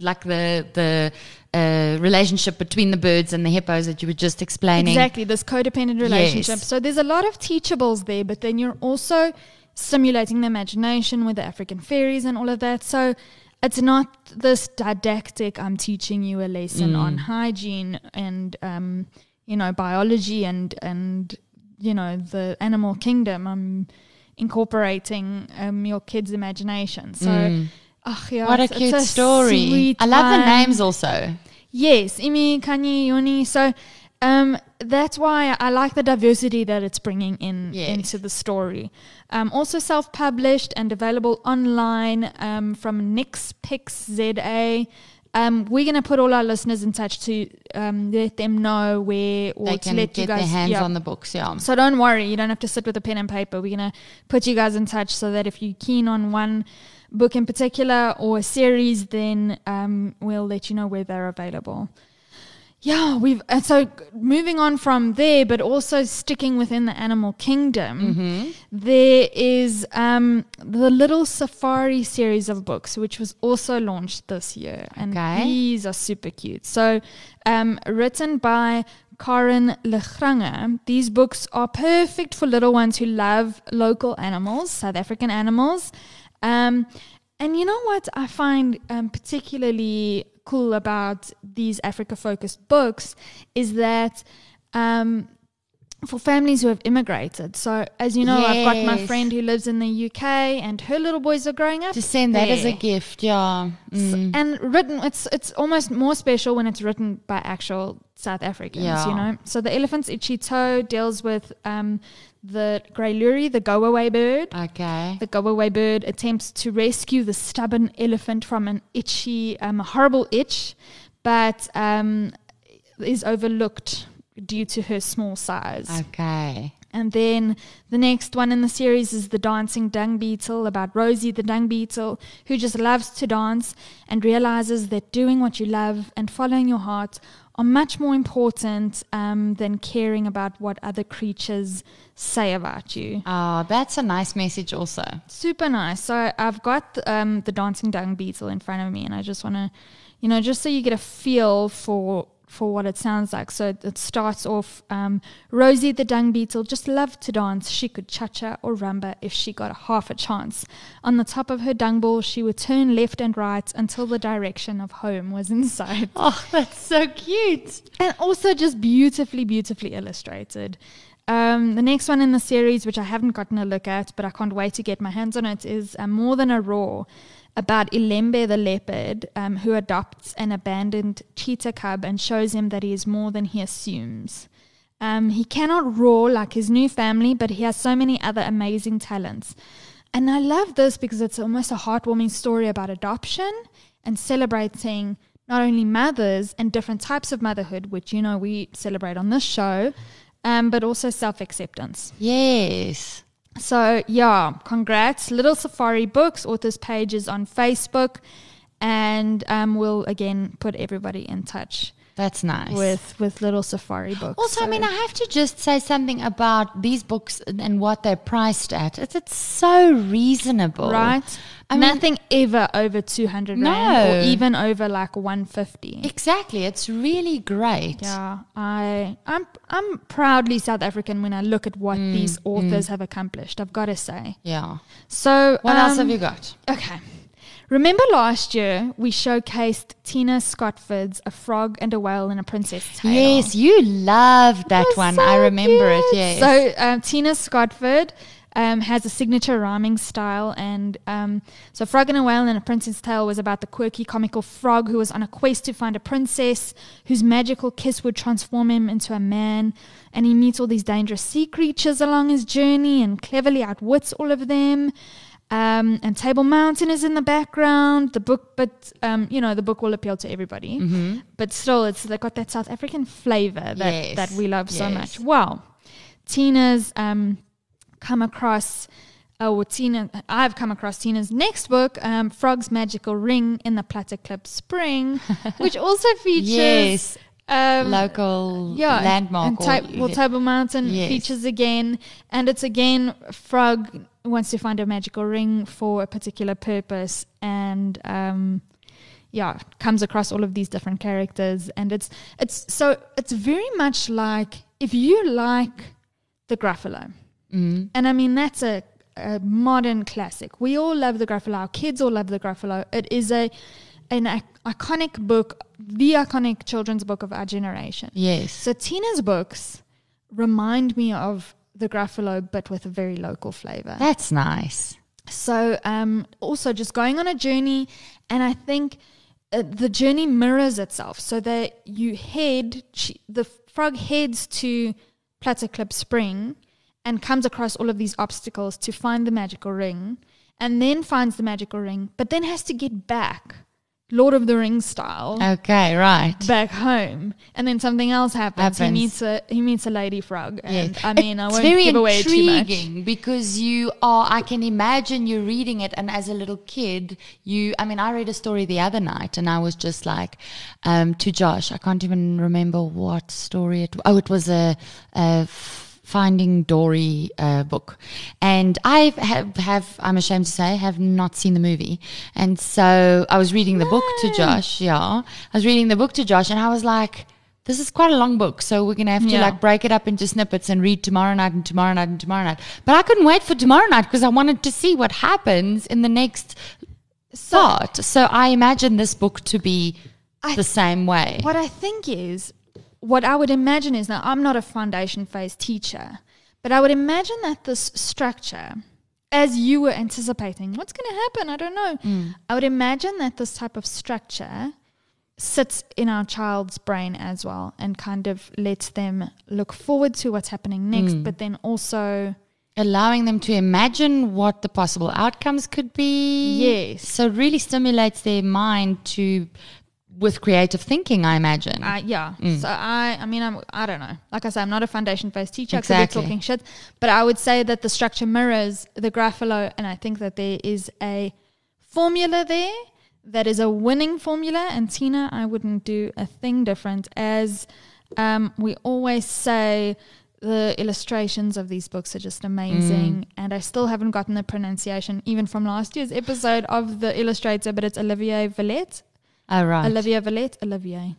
like the the uh, relationship between the birds and the hippos that you were just explaining. Exactly, this codependent relationship. Yes. So there's a lot of teachables there, but then you're also stimulating the imagination with the African fairies and all of that. So it's not this didactic, I'm teaching you a lesson on hygiene and, um, you know, biology and, and, you know, the animal kingdom. I'm incorporating um, your kid's imagination. So, ugh, yeah, What a cute it's story. I love the names also. Yes, Imi, Kanye, Yoni. So um, that's why I like the diversity that it's bringing in Yes. into the story. Um, also self-published and available online um, from Nix Pix ZA. Um, we're going to put all our listeners in touch to um, let them know where or They to let you guys their hands yeah. on the books, yeah. So don't worry, you don't have to sit with a pen and paper. We're going to put you guys in touch so that if you're keen on one book in particular or a series, then um, we'll let you know where they're available. Yeah, we've and so moving on from there, but also sticking within the animal kingdom. there is um, the Little Safari series of books, which was also launched this year, and Okay. these are super cute. So, um, written by Karen le Grange, these books are perfect for little ones who love local animals, South African animals. Um, and you know what I find um, particularly cool about these Africa focused books is that um, for families who have immigrated. So, as you know, I've got my friend who lives in the UK and her little boys are growing up. To send that as a gift, yeah. Mm. And written, it's it's almost more special when it's written by actual South Africans, Yeah. you know. So the elephant's itchy toe deals with um, the grey lourie, the go-away bird. Okay. The go-away bird attempts to rescue the stubborn elephant from an itchy, um, a horrible itch, but um, is overlooked due to her small size. Okay. And then the next one in the series is the dancing dung beetle about Rosie the dung beetle, who just loves to dance and realizes that doing what you love and following your heart are much more important um, than caring about what other creatures say about you. Oh, that's a nice message also. Super nice. So I've got um, the dancing dung beetle in front of me, and I just want to, you know, just so you get a feel for for what it sounds like. So it starts off um, Rosie the dung beetle just loved to dance. She could cha cha or rumba if she got a half a chance. On the top of her dung ball, she would turn left and right until the direction of home was in sight. Oh, that's so cute. and also just beautifully, beautifully illustrated. Um, the next one in the series, which I haven't gotten a look at, but I can't wait to get my hands on it, is uh, More Than a Roar about Ilembe the leopard, um, who adopts an abandoned cheetah cub and shows him that he is more than he assumes. Um, he cannot roar like his new family, but he has so many other amazing talents. And I love this because it's almost a heartwarming story about adoption and celebrating not only mothers and different types of motherhood, which you know we celebrate on this show, um, but also self acceptance. Yes. So, yeah, congrats. Little Safari Books, authors pages on Facebook, and um, we'll again put everybody in touch That's nice. with, with Little Safari Books. also, I mean, I have to just say something about these books and what they're priced at. It's, it's so reasonable. right? I mean- Nothing ever over 200 rand No. or even over like 150. Exactly. It's really great. Yeah, I I'm I'm proudly South African when I look at what Mm, these authors have accomplished. I've got to say. Yeah. So What else have um, you got? Okay. Remember last year we showcased Tina Scotford's A Frog and a Whale in a Princess Tale? Yes, you loved that one. so I remember it. Yes. So um, Tina Scotford um, has a signature rhyming style, and um, so Frog and a Whale in a Princess Tale was about the quirky, comical frog who was on a quest to find a princess whose magical kiss would transform him into a man, and he meets all these dangerous sea creatures along his journey and cleverly outwits all of them. Um, and Table Mountain is in the background. The book, but um, you know, the book will appeal to everybody. Mm-hmm. But still, it's they got that South African flavor that Yes. that we love so much. Well, Tina's um, come across. Oh, well, Tina, I've come across Tina's next book, um, Frog's Magical Ring in the Platteklip Spring, which also features Yes. um, Local yeah, landmark. And or- Ta- well, Table Mountain Yes. features again, and it's again Frog wants to find a magical ring for a particular purpose, and um, yeah, comes across all of these different characters, and it's it's so it's very much like if you like the Gruffalo, Mm. and I mean that's a, a modern classic. We all love the Gruffalo. Our kids all love the Gruffalo. It is a an ic- iconic book, the iconic children's book of our generation. Yes. So Tina's books remind me of the Gruffalo, but with a very local flavor. That's nice. So um, also just going on a journey, and I think uh, the journey mirrors itself. So that you head, she, the frog heads to Platteklip Spring, and comes across all of these obstacles to find the magical ring, and then finds the magical ring, but then has to get back, Lord of the Rings style Okay, right. back home, and then something else happens. He meets a he meets a lady frog, and Yes. I mean, I it's won't very give away too much. intriguing because you are. I can imagine you reading it, and as a little kid, you. I mean, I read a story the other night, and I was just like, um, to Josh. I can't even remember what story it. Oh, it was a. a Finding Dory uh, book, and I have, have I'm ashamed to say have not seen the movie, and so I was reading the book to Josh. Yeah, I was reading the book to Josh, and I was like, this is quite a long book, so we're gonna have to Yeah. like break it up into snippets and read tomorrow night and tomorrow night and tomorrow night. But I couldn't wait for tomorrow night because I wanted to see what happens in the next So part. So I imagine this book to be I- the same way. what I think is, what I would imagine is now I'm not a foundation phase teacher, but I would imagine that this structure, as you were anticipating, what's going to happen? I don't know. Mm. I would imagine that this type of structure sits in our child's brain as well and kind of lets them look forward to what's happening next, Mm. but then also Allowing them to imagine what the possible outcomes could be. Yes. So really stimulates their mind to with creative thinking, I imagine. Uh, yeah. Mm. So I, I mean, I'm, I don't know. Like I say, I'm not a foundation phase teacher. I Exactly. could be talking shit, but I would say that the structure mirrors the Gruffalo, and I think that there is a formula there that is a winning formula. And Tina, I wouldn't do a thing different. As um, we always say, the illustrations of these books are just amazing, and I still haven't gotten the pronunciation even from last year's episode of the illustrator, but it's Olivier Villette. Oh, right. Olivia Villette, Olivier.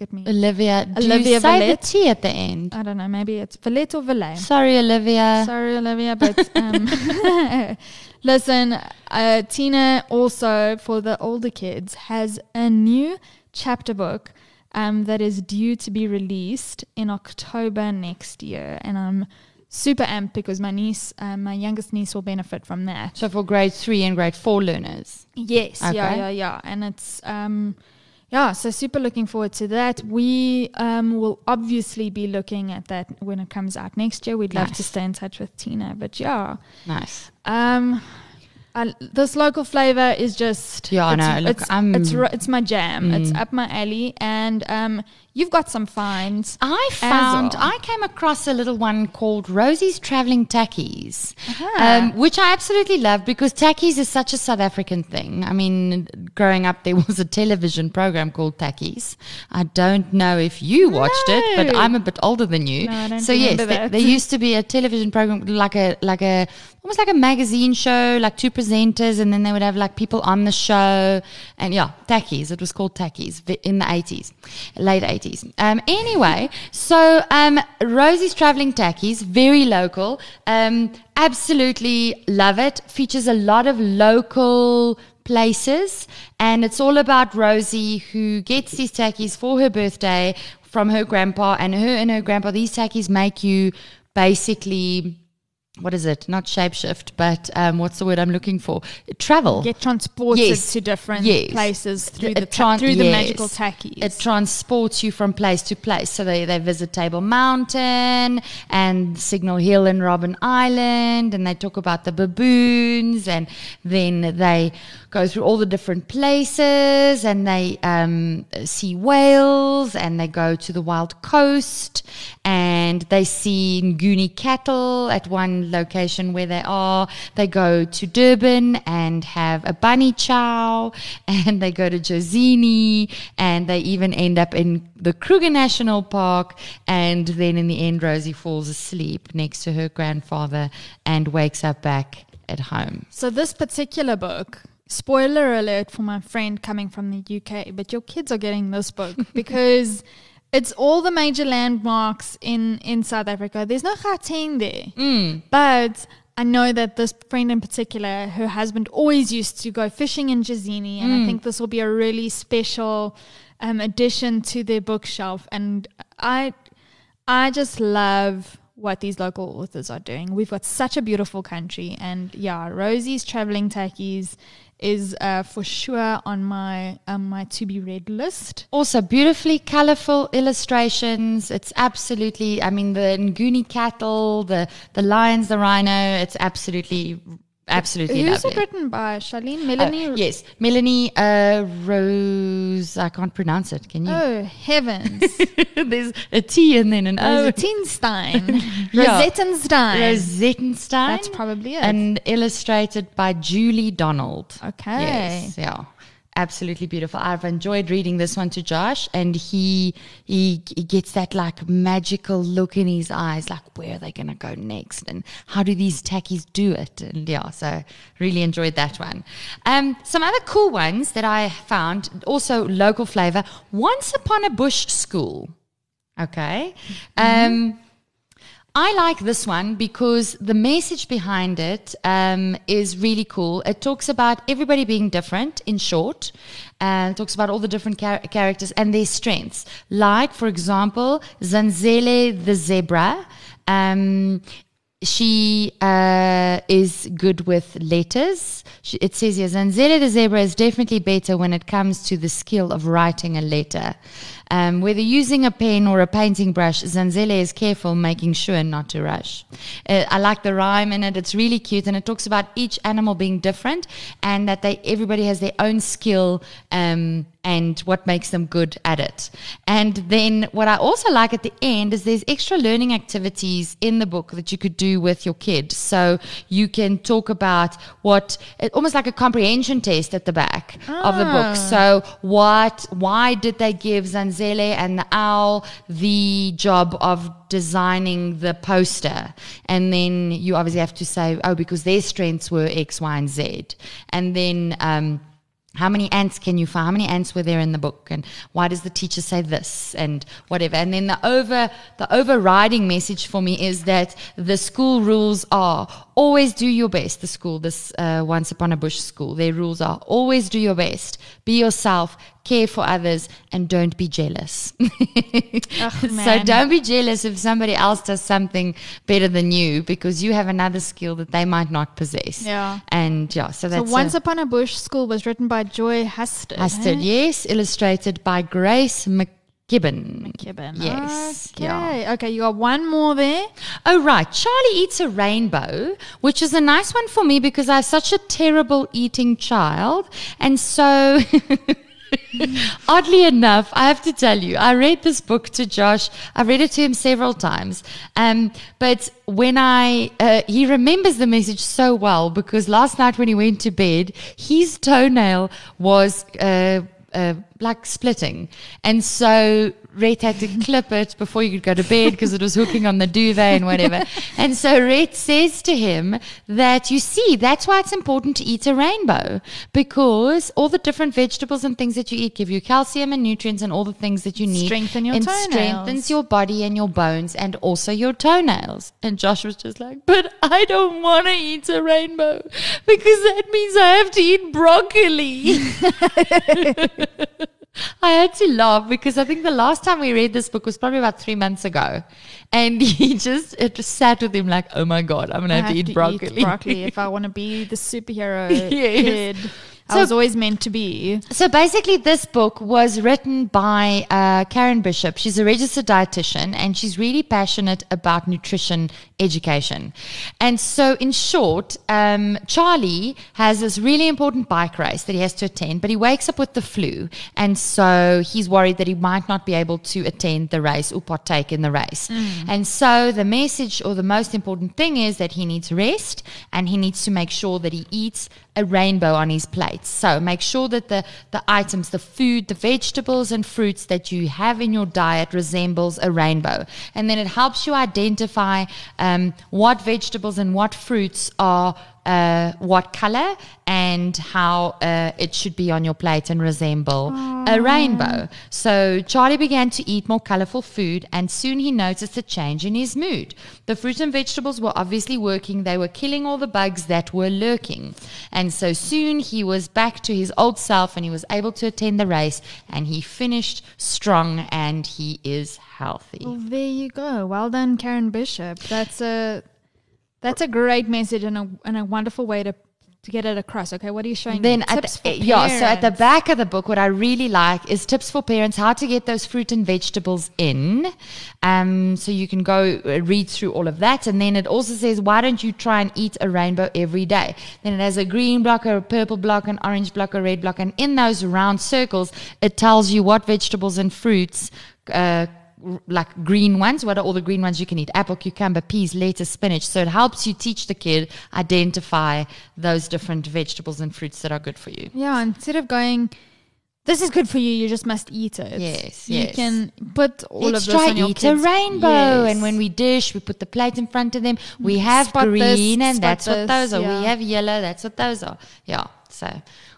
At me. Olivia. Do Olivia you say Villette. the T at the end? I don't know. Maybe it's Villette or Villette. Sorry, Olivia. Sorry, Olivia, but um, listen, uh, Tina also for the older kids has a new chapter book um, that is due to be released in October next year, and I'm super amped because my niece, uh, my youngest niece, will benefit from that. So for grade three and grade four learners. Yes, yeah, Okay. yeah, yeah, and it's um, yeah, so super looking forward to that. We um will obviously be looking at that when it comes out next year. We'd love to stay in touch with Tina, but yeah, Nice. um. I, this local flavor is just Yeah, I it's, know. Look, it's, I'm- it's it's my jam. It's Mm. up my alley, and um, you've got some finds. I found well. I came across a little one called Rosie's Traveling Takkies, Aha. um, which I absolutely love because tackies is such a South African thing. I mean, growing up there was a television program called Tackies. I don't know if you watched it, but I'm a bit older than you. No, so yes, there, used to be a television program like a like a almost like a magazine show, like two presenters, and then they would have like people on the show, and yeah, Tackies. It was called Tackies in the eighties, late eighties. Um, anyway, so um, Rosie's traveling Tackies, very local. Um, absolutely love it. Features a lot of local places, and it's all about Rosie who gets these tackies for her birthday from her grandpa, and her and her grandpa. These tackies make you basically what is it? Not shapeshift, but um, what's the word I'm looking for? Travel. Get transported Yes. to different Yes. places through It the tran- through the magical tackies. It transports you from place to place. So they, they visit Table Mountain and Signal Hill and Robben Island, and they talk about the baboons, and then they go through all the different places, and they um, see whales, and they go to the wild coast, and they see Nguni cattle at one location where they are. They go to Durban and have a bunny chow, and they go to Jozini, and they even end up in the Kruger National Park. And then in the end, Rosie falls asleep next to her grandfather and wakes up back at home. So this particular book, spoiler alert for my friend coming from the UK, but your kids are getting this book because it's all the major landmarks in in South Africa. There's no Gauteng there, but I know that this friend in particular, her husband always used to go fishing in Jozini, and I think this will be a really special um, addition to their bookshelf. And I, I just love what these local authors are doing. We've got such a beautiful country, and yeah, Rosie's traveling tackies is uh, for sure on my um, my to be read list. Also, beautifully colorful illustrations. It's absolutely, I mean, the Nguni cattle, the, the lions, the rhino, it's absolutely, absolutely Who's lovely. it written by? Charlene, Melanie. yes, Melanie uh, Rose. I can't pronounce it. Can you? Oh heavens! There's a T and then an O. Rosettenstein. Yeah. Rosettenstein. Rosettenstein. That's probably it. And illustrated by Julie Donald. Okay. Yes, yeah. Absolutely beautiful. I've enjoyed reading this one to Josh, and he he, he gets that like magical look in his eyes, like where are they going to go next, and how do these tackies do it? And yeah, so really enjoyed that one. Um, some other cool ones that I found, also local flavor. Once upon a bush school. Okay. Um, I like this one because the message behind it um, is really cool. It talks about everybody being different, in short, and it talks about all the different char- characters and their strengths. Like, for example, Zanzele the zebra. Um, she uh, is good with letters. She, it says here, Zanzele the zebra is definitely better when it comes to the skill of writing a letter. Um, whether using a pen or a painting brush, Zanzele is careful, making sure not to rush. Uh, I like the rhyme in it. It's really cute, and it talks about each animal being different, and that they everybody has their own skill. Um, and what makes them good at it. And then what I also like at the end is there's extra learning activities in the book that you could do with your kid. So you can talk about what it, almost like a comprehension test at the back of the book. So what why did they give Zanzele and the owl the job of designing the poster? And then you obviously have to say, oh, because their strengths were X, Y, and Z. And then um how many ants can you find? How many ants were there in the book? And why does the teacher say this and whatever? And then the over the overriding message for me is that the school rules are always do your best. The school, this uh, Once Upon a Bush school, their rules are always do your best, be yourself, care for others, and don't be jealous. so don't be jealous if somebody else does something better than you because you have another skill that they might not possess. Yeah. And yeah, so So Once a- Upon a Bush School was written by Joy Husted. Husted, eh? yes, illustrated by Grace McKibben. Gibbon. Yes, Okay. yeah. Okay, you got one more there. Oh, right. Charlie Eats a Rainbow, which is a nice one for me because I have such a terrible eating child. And so, oddly enough, I have to tell you, I read this book to Josh. I read it to him several times. Um, but when I, uh, he remembers the message so well because last night when he went to bed, his toenail was, uh, uh, like splitting. And so Rhett had to clip it before you could go to bed because it was hooking on the duvet and whatever. and so Rhett says to him that you see, that's why it's important to eat a rainbow because all the different vegetables and things that you eat give you calcium and nutrients and all the things that you need. Strengthen your and toenails. strengthens your body and your bones and also your toenails. And Josh was just like, but I don't want to eat a rainbow because that means I have to eat broccoli. I had to laugh because I think the last time we read this book was probably about three months ago. And he just, it just sat with him like, oh my God, I'm going to I have to eat broccoli. broccoli if I want to be the superhero Yes. kid. I was always meant to be. So basically, this book was written by uh, Karen Bishop. She's a registered dietitian and she's really passionate about nutrition education. And so, in short, um, Charlie has this really important bike race that he has to attend, but he wakes up with the flu. And so, he's worried that he might not be able to attend the race or partake in the race. And so, the message or the most important thing is that he needs rest and he needs to make sure that he eats a rainbow on his plate. So make sure that the, the items, the food, the vegetables and fruits that you have in your diet resembles a rainbow. And then it helps you identify um, what vegetables and what fruits are uh, what color and how uh, it should be on your plate and resemble a rainbow. So Charlie began to eat more colorful food and soon he noticed a change in his mood. The fruit and vegetables were obviously working, they were killing all the bugs that were lurking. And so soon he was back to his old self and he was able to attend the race and he finished strong and he is healthy. Well, there you go. Well done, Karen Bishop. That's a that's a great message and a and a wonderful way to to get it across. Okay, what are you showing? Then me? Tips the, for yeah, so at the back of the book, what I really like is tips for parents how to get those fruit and vegetables in. Um, so you can go uh, read through all of that, and then it also says why don't you try and eat a rainbow every day? Then it has a green block, a purple block, an orange block, a red block, and in those round circles, it tells you what vegetables and fruits. Uh, like green ones. What are all the green ones you can eat? Apple, cucumber, peas, lettuce, spinach. So it helps you teach the kid identify those different vegetables and fruits that are good for you. Yeah, instead of going, this is good for you. You just must eat it. Yes, you yes. can put all Let's of this try on your eat kids. a rainbow, Yes. and when we dish, we put the plate in front of them. We mm, have Spot this, green, and spot that's what those are. yeah. We have yellow, that's what those are. Yeah, so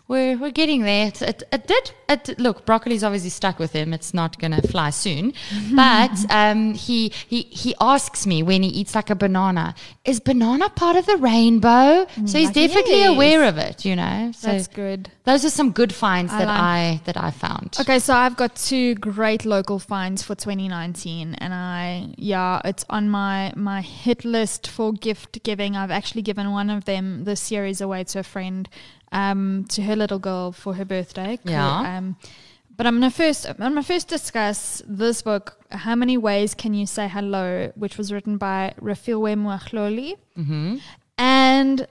we're we're getting there. It, it, it did. It, look, broccoli's obviously stuck with him. It's not going to fly soon, but um, he he he asks me when he eats like a banana, is banana part of the rainbow? So he's definitely yes. aware of it. You know, so That's good. those are some good finds I that like- I that I found. Okay, so I've got two great local finds for 2019, and I yeah, it's on my my hit list for gift giving. I've actually given one of them this series away to a friend, um, to her little girl for her birthday. Yeah. Um, but I'm gonna first I'm gonna first discuss this book. How many ways can you say hello? Which was written by Refiloe Moahloli. hmm And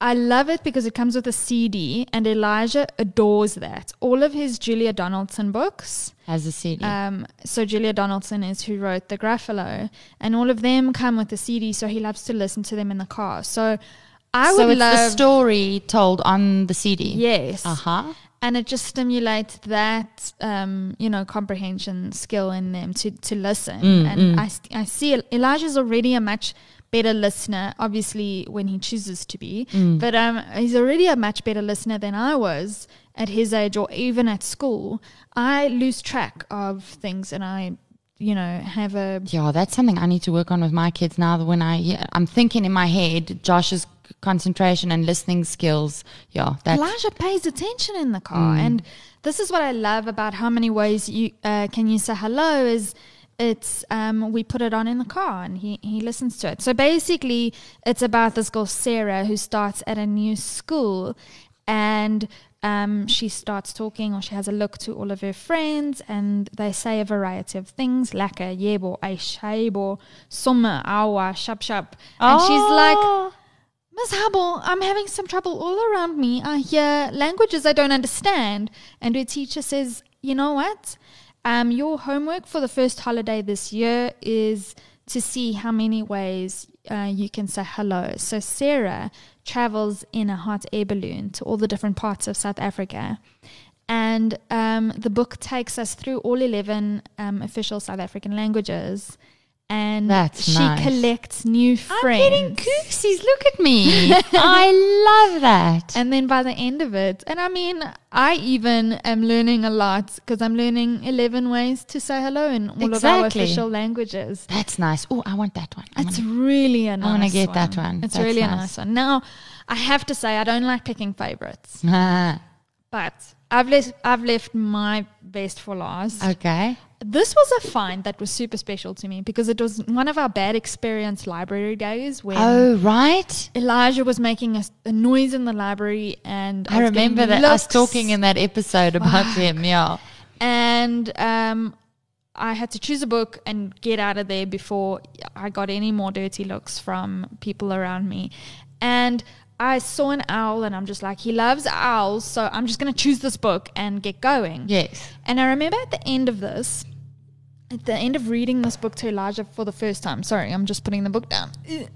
I love it because it comes with a CD, and Elijah adores that. All of his Julia Donaldson books. As a CD. Um, so Julia Donaldson is who wrote the Gruffalo, and all of them come with a CD. So he loves to listen to them in the car. So I so would it's love the story told on the CD. yes, Uh huh. and it just stimulates that um, you know comprehension skill in them to to listen. Mm, and mm. I I see Elijah's already a much better listener, obviously when he chooses to be, Mm. but um, he's already a much better listener than I was at his age or even at school. I lose track of things, and I you know have a Yeah, that's something I need to work on with my kids now. That when I I'm thinking in my head, Josh's concentration and listening skills. Yeah, that's Elijah pays attention in the car, Mm. and this is what I love about how many ways you uh, can you say hello. Is it's um, we put it on in the car, and he he listens to it. So basically, it's about this girl Sarah who starts at a new school, and um, she starts talking or she has a look to all of her friends, and they say a variety of things, lekker, yebo, aishaibo, summer, awa, shap shap, and she's like. Miss Hubble, I'm having some trouble all around me. I hear languages I don't understand. And her teacher says, You know what? Um, your homework for the first holiday this year is to see how many ways uh, you can say hello. So Sarah travels in a hot air balloon to all the different parts of South Africa. And um, the book takes us through all 11 um, official South African languages. And That's she nice. collects new friends. I'm getting kooksies. Look at me. I love that. And then by the end of it, and I mean, I even am learning a lot because I'm learning 11 ways to say hello in all of our official languages. that's nice. Oh, I want that one. It's really a nice I wanna get that one. It's That's really a nice. nice one. Now, I have to say, I don't like picking favorites, but I've left I've left my best for last. Okay. This was a find that was super special to me because it was one of our bad experience library days when Oh, right. Elijah was making a, a noise in the library and I getting remember that us looks talking in that episode about him. Yeah. and um, I had to choose a book and get out of there before I got any more dirty looks from people around me. And I saw an owl, and I'm just like, he loves owls, so I'm just going to choose this book and get going. Yes. And I remember at the end of this, at the end of reading this book to Elijah for the first time, sorry, I'm just putting the book down.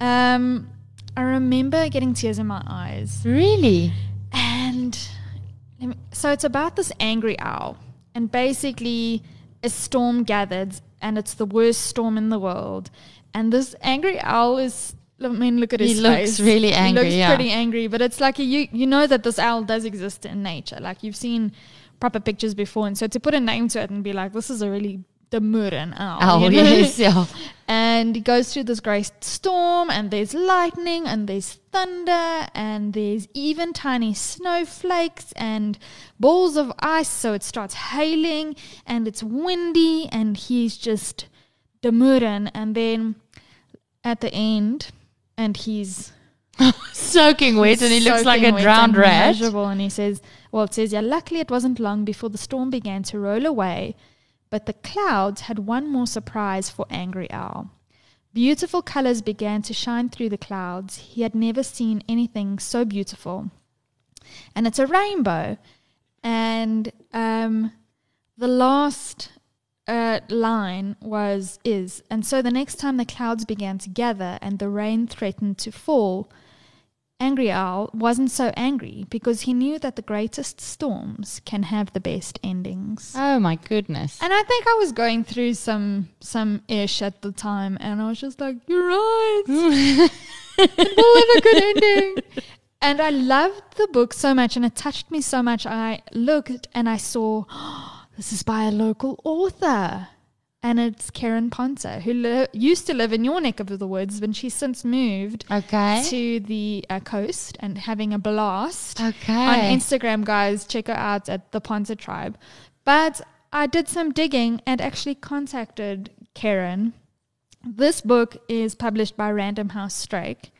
Um, I remember getting tears in my eyes. Really? And let me- so it's about this angry owl. And basically, a storm gathered, and it's the worst storm in the world. And this angry owl is, I mean, look at his He his looks really angry, He looks yeah. pretty angry, but it's like you, you know that this owl does exist in nature. Like you've seen proper pictures before. And so to put a name to it and be like, this is a really demurren owl. Oh, you know? yes. Yeah. and he goes through this great storm and there's lightning and there's thunder and there's even tiny snowflakes and balls of ice so it starts hailing and it's windy and he's just demurren and then at the end and he's Soaking wet and he looks like a drowned rat. miserable. And he says, well, it says, yeah, luckily it wasn't long before the storm began to roll away, but the clouds had one more surprise for Angry Owl. Beautiful colors began to shine through the clouds. He had never seen anything so beautiful. And it's a rainbow. And um, the last uh, line was is. And so the next time the clouds began to gather and the rain threatened to fall, Angry Owl wasn't so angry because he knew that the greatest storms can have the best endings. Oh my goodness. And I think I was going through some some ish at the time, and I was just like, "You're right, will have a good ending." And I loved the book so much, and it touched me so much. I looked and I saw this is by a local author, and it's Kerryn Ponter, who li- used to live in your neck of the woods, but she's since moved Okay. to the uh, coast and having a blast Okay. on Instagram, guys. Check her out at the Ponter Tribe. But I did some digging and actually contacted Kerryn. This book is published by Random House Struik,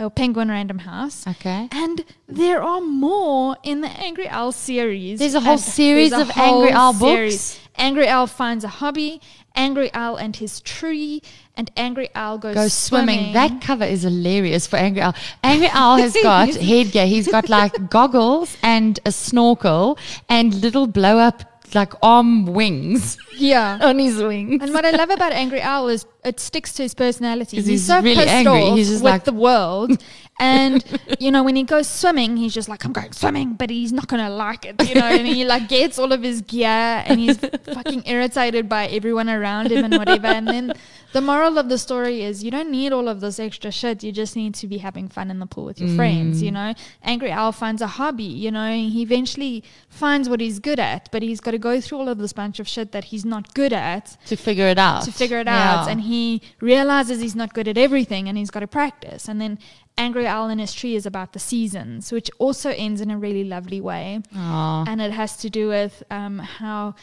or Penguin Random House. Okay. And there are more in the Angry Owl series. There's a whole And series a of Angry whole Owl series. books? Angry Owl finds a hobby, Angry Owl and his tree, and Angry Owl goes, Go swimming. That cover is hilarious for Angry Owl. Angry Owl has got headgear. He's got like goggles and a snorkel and little blow up like arm wings yeah. on his wings. And what I love about Angry Owl is it sticks to his personality. He's, he's so really pissed angry. off He's just with like- the world. And you know, when he goes swimming, he's just like, I'm going swimming, but he's not gonna like it, you know, and he like gets all of his gear and he's fucking irritated by everyone around him and whatever. And then the moral of the story is you don't need all of this extra shit. You just need to be having fun in the pool with your friends, you mm. know. Angry Owl finds a hobby, you know, he eventually finds what he's good at, but he's got to go through all of this bunch of shit that he's not good at to figure it out. to figure it out and he realizes he's not good at everything and he's got to practice and then angry owl in his tree is about the seasons which also ends in a really lovely way Aw. and it has to do with um, how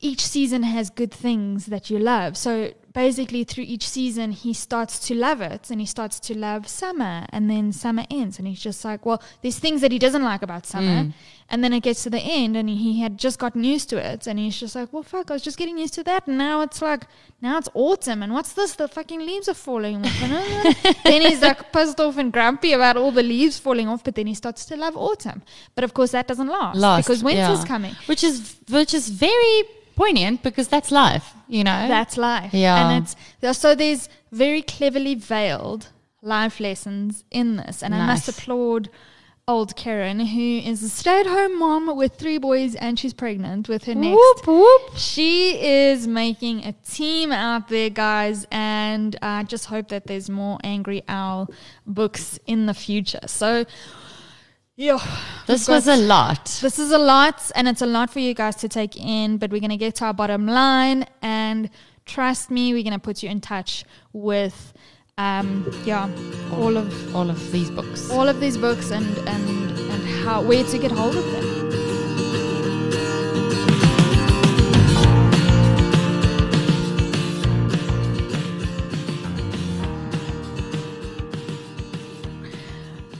each season has good things that you love so basically through each season he starts to love it and he starts to love summer. And then summer ends and he's just like well there's things that he doesn't like about summer. And then it gets to the end and he had just gotten used to it and he's just like well fuck i was just getting used to that. And now it's like now it's autumn and what's this? The fucking leaves are falling off. And, uh, then he's like pissed off and grumpy about all the leaves falling off but then he starts to love autumn. But of course that doesn't last, Last, because winter's yeah. coming. Which is which is very poignant because that's life, you know. That's life. Yeah. And it's so there's very cleverly veiled life lessons in this. And I must applaud old Kerryn, who is a stay at home mom with three boys and she's pregnant with her next. Whoop, whoop. She is making a team out there, guys, and I just hope that there's more Angry Owl books in the future. So, yeah, This was a lot. this is a lot, and it's a lot for you guys to take in, but we're going to get to our bottom line. And trust me, we're going to put you in touch with, um, yeah, all of All of these books. all of these books and and and how where to get hold of them.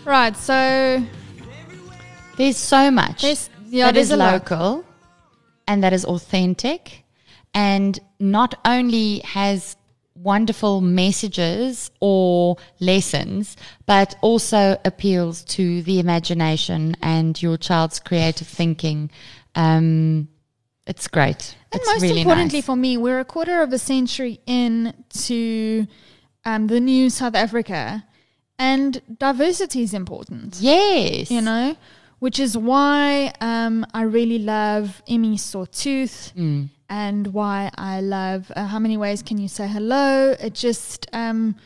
Right, so There's so much there's yeah, that is a lot. local and that is authentic and not only has wonderful messages or lessons but also appeals to the imagination and your child's creative thinking um, it's great And it's most really importantly nice. for me, we're a quarter of a century into um, the new South Africa, and diversity is important. yes You know, which is why um, I really love Imi Sore Tooth Mm. and why I love uh, How Many Ways Can You Say Hello? It just, um,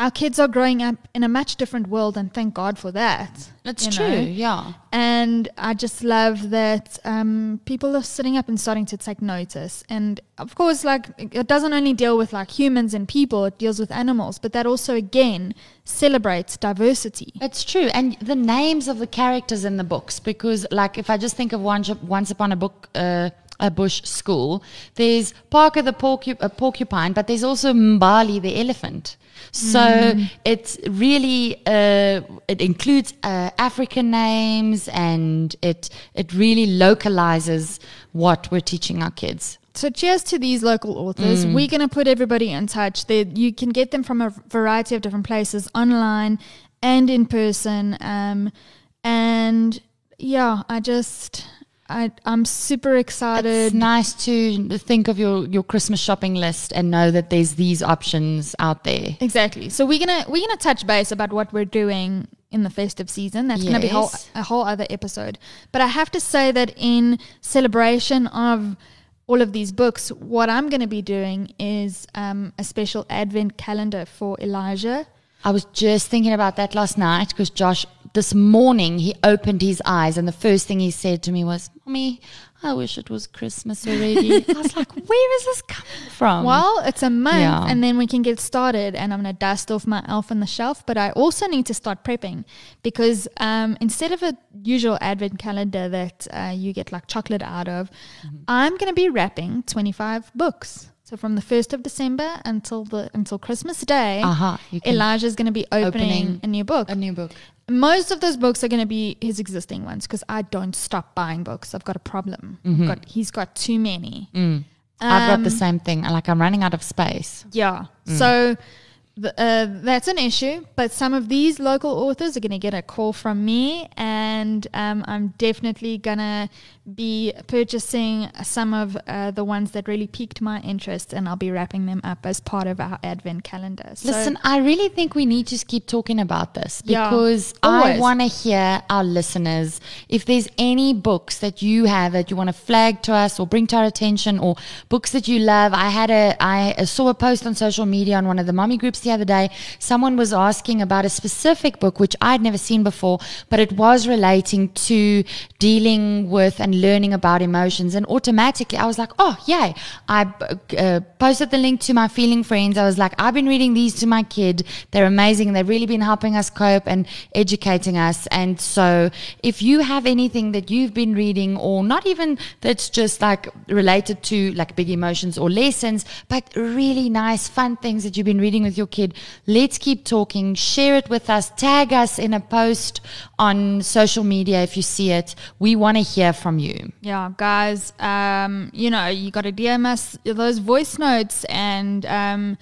our kids are growing up in a much different world, and thank God for that. it's you true know? yeah And I just love that um, people are sitting up and starting to take notice. And of course, like it doesn't only deal with like humans and people; it deals with animals. But that also, again, celebrates diversity. It's true, and the names of the characters in the books. Because, like, if I just think of Once, once upon a book, uh, a bush school, there's Parker the porcu- uh, porcupine, but there's also Mbali the elephant. So it's really uh, it includes uh, African names, and it it really localizes what we're teaching our kids. So, cheers to these local authors. We're going to put everybody in touch. They, you can get them from a variety of different places, online and in person. Um, and yeah, I just, I, I'm super excited. It's nice to think of your, your Christmas shopping list and know that there's these options out there. Exactly. So we're gonna we're gonna touch base about what we're doing in the festive season. That's gonna be whole, a whole other episode. But I have to say that in celebration of all of these books, what I'm gonna be doing is um, a special Advent calendar for Elijah. I was just thinking about that last night because Josh, this morning, he opened his eyes and the first thing he said to me was, Mommy, I wish it was Christmas already. I was like, Where is this coming from? Well, it's a month, Yeah. and then we can get started. And I'm gonna dust off my elf on the shelf, but I also need to start prepping because um, instead of a usual advent calendar that uh, you get like chocolate out of, Mm-hmm. I'm gonna be wrapping 25 books. So from the first of December until the until Christmas Day, Aha, you can- Elijah's gonna be opening, Opening a new book. A new book. Most of those books are going to be his existing ones because I don't stop buying books. I've got a problem. Mm-hmm. Got, he's got too many. Mm. I've got the Um, same thing. Like, I'm running out of space. Yeah. So uh, that's an issue. But some of these local authors are going to get a call from me, and um, I'm definitely going to be purchasing some of uh, the ones that really piqued my interest, and I'll be wrapping them up as part of our advent calendar. So, Listen, I really think we need to keep talking about this Yeah, because I want to hear our listeners. If there's any books that you have that you want to flag to us or bring to our attention, or books that you love, I had a I saw a post on social media on one of the mommy groups the other day. Someone was asking about a specific book which I'd never seen before, but it was relating to dealing with and learning about emotions, and automatically I was like, oh yay! I uh, posted the link to my feeling friends. I was like, I've been reading these to my kid. They're amazing. They've really been helping us cope and educating us. And so, if you have anything that you've been reading, or not even that's just like related to like big emotions or lessons, but really nice, fun things that you've been reading with your kid, let's keep talking. Share it with us. Tag us in a post on social media if you see it. We want to hear from you. Yeah, guys, um, you know, you got to DM us those voice notes and, um,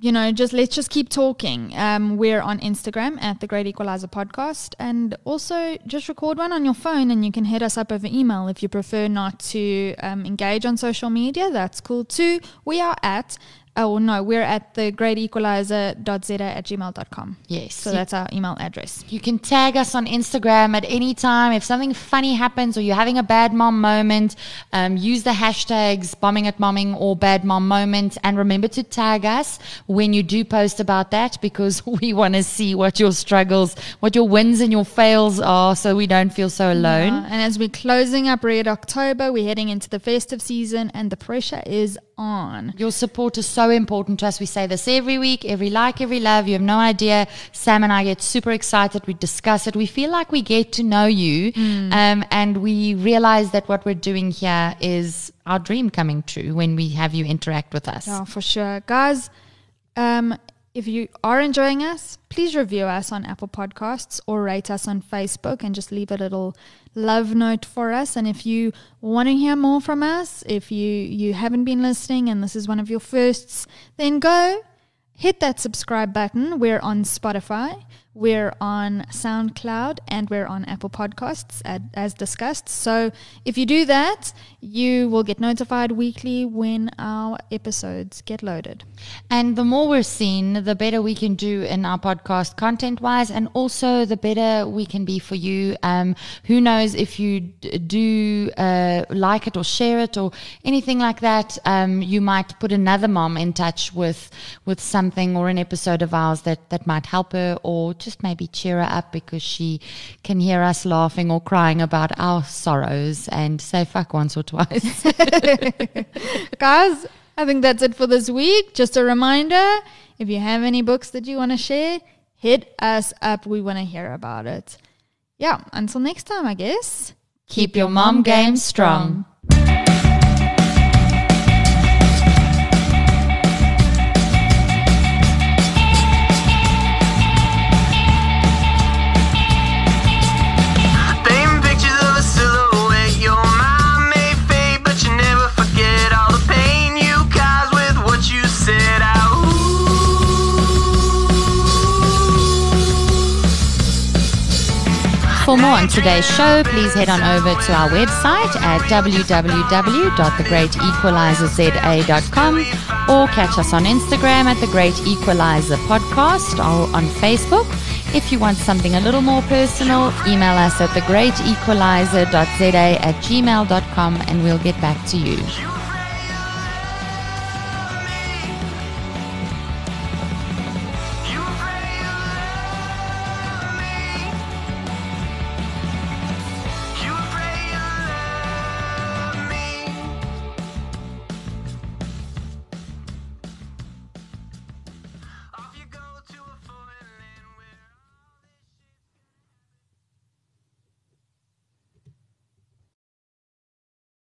you know, just let's just keep talking. Um, we're on Instagram at the Great Equalizer Podcast, and also just record one on your phone, and you can hit us up over email if you prefer not to um, engage on social media. That's cool too. We are at, oh no, we're at the Great Equalizer.zeta at gmail.com. Yes. So that's our email address. You can tag us on Instagram at any time. If something funny happens or you're having a bad mom moment, um, use the hashtags bombing at momming or bad mom moment. And remember to tag us when you do post about that because we want to see what your struggles, what your wins and your fails are so we don't feel so alone. Yeah, and as we're closing up Red October, we're heading into the festive season, and the pressure is on. Your support is so important to us. We say this every week, every like, every love. You have no idea. Sam and I get super excited. We discuss it. We feel like we get to know you. Um, and we realize that what we're doing here is our dream coming true when we have you interact with us. Yeah, for sure. Guys, um, if you are enjoying us, please review us on Apple Podcasts or rate us on Facebook and just leave a little love note for us. And if you want to hear more from us, if you, you haven't been listening and this is one of your firsts, then go hit that subscribe button. We're on Spotify, we're on SoundCloud, and we're on Apple Podcasts as, discussed. So if you do that, you will get notified weekly when our episodes get loaded. And the more we're seen, the better we can do in our podcast content wise, and also the better we can be for you. Um, who knows if you d- do uh, like it or share it or anything like that, um, you might put another mom in touch with with something or an episode of ours that that might help her or just maybe cheer her up because she can hear us laughing or crying about our sorrows and say fuck once or twice. Guys, I think that's it for this week. Just a reminder if you have any books that you want to share, hit us up. We want to hear about it. Yeah, until next time, I guess. Keep your mom game strong. For more on today's show, please head on over to our website at www.thegreatequalizerza.com or catch us on Instagram at The Great Equalizer Podcast or on Facebook. If you want something a little more personal, email us at thegreatequalizer.za at gmail.com and we'll get back to you.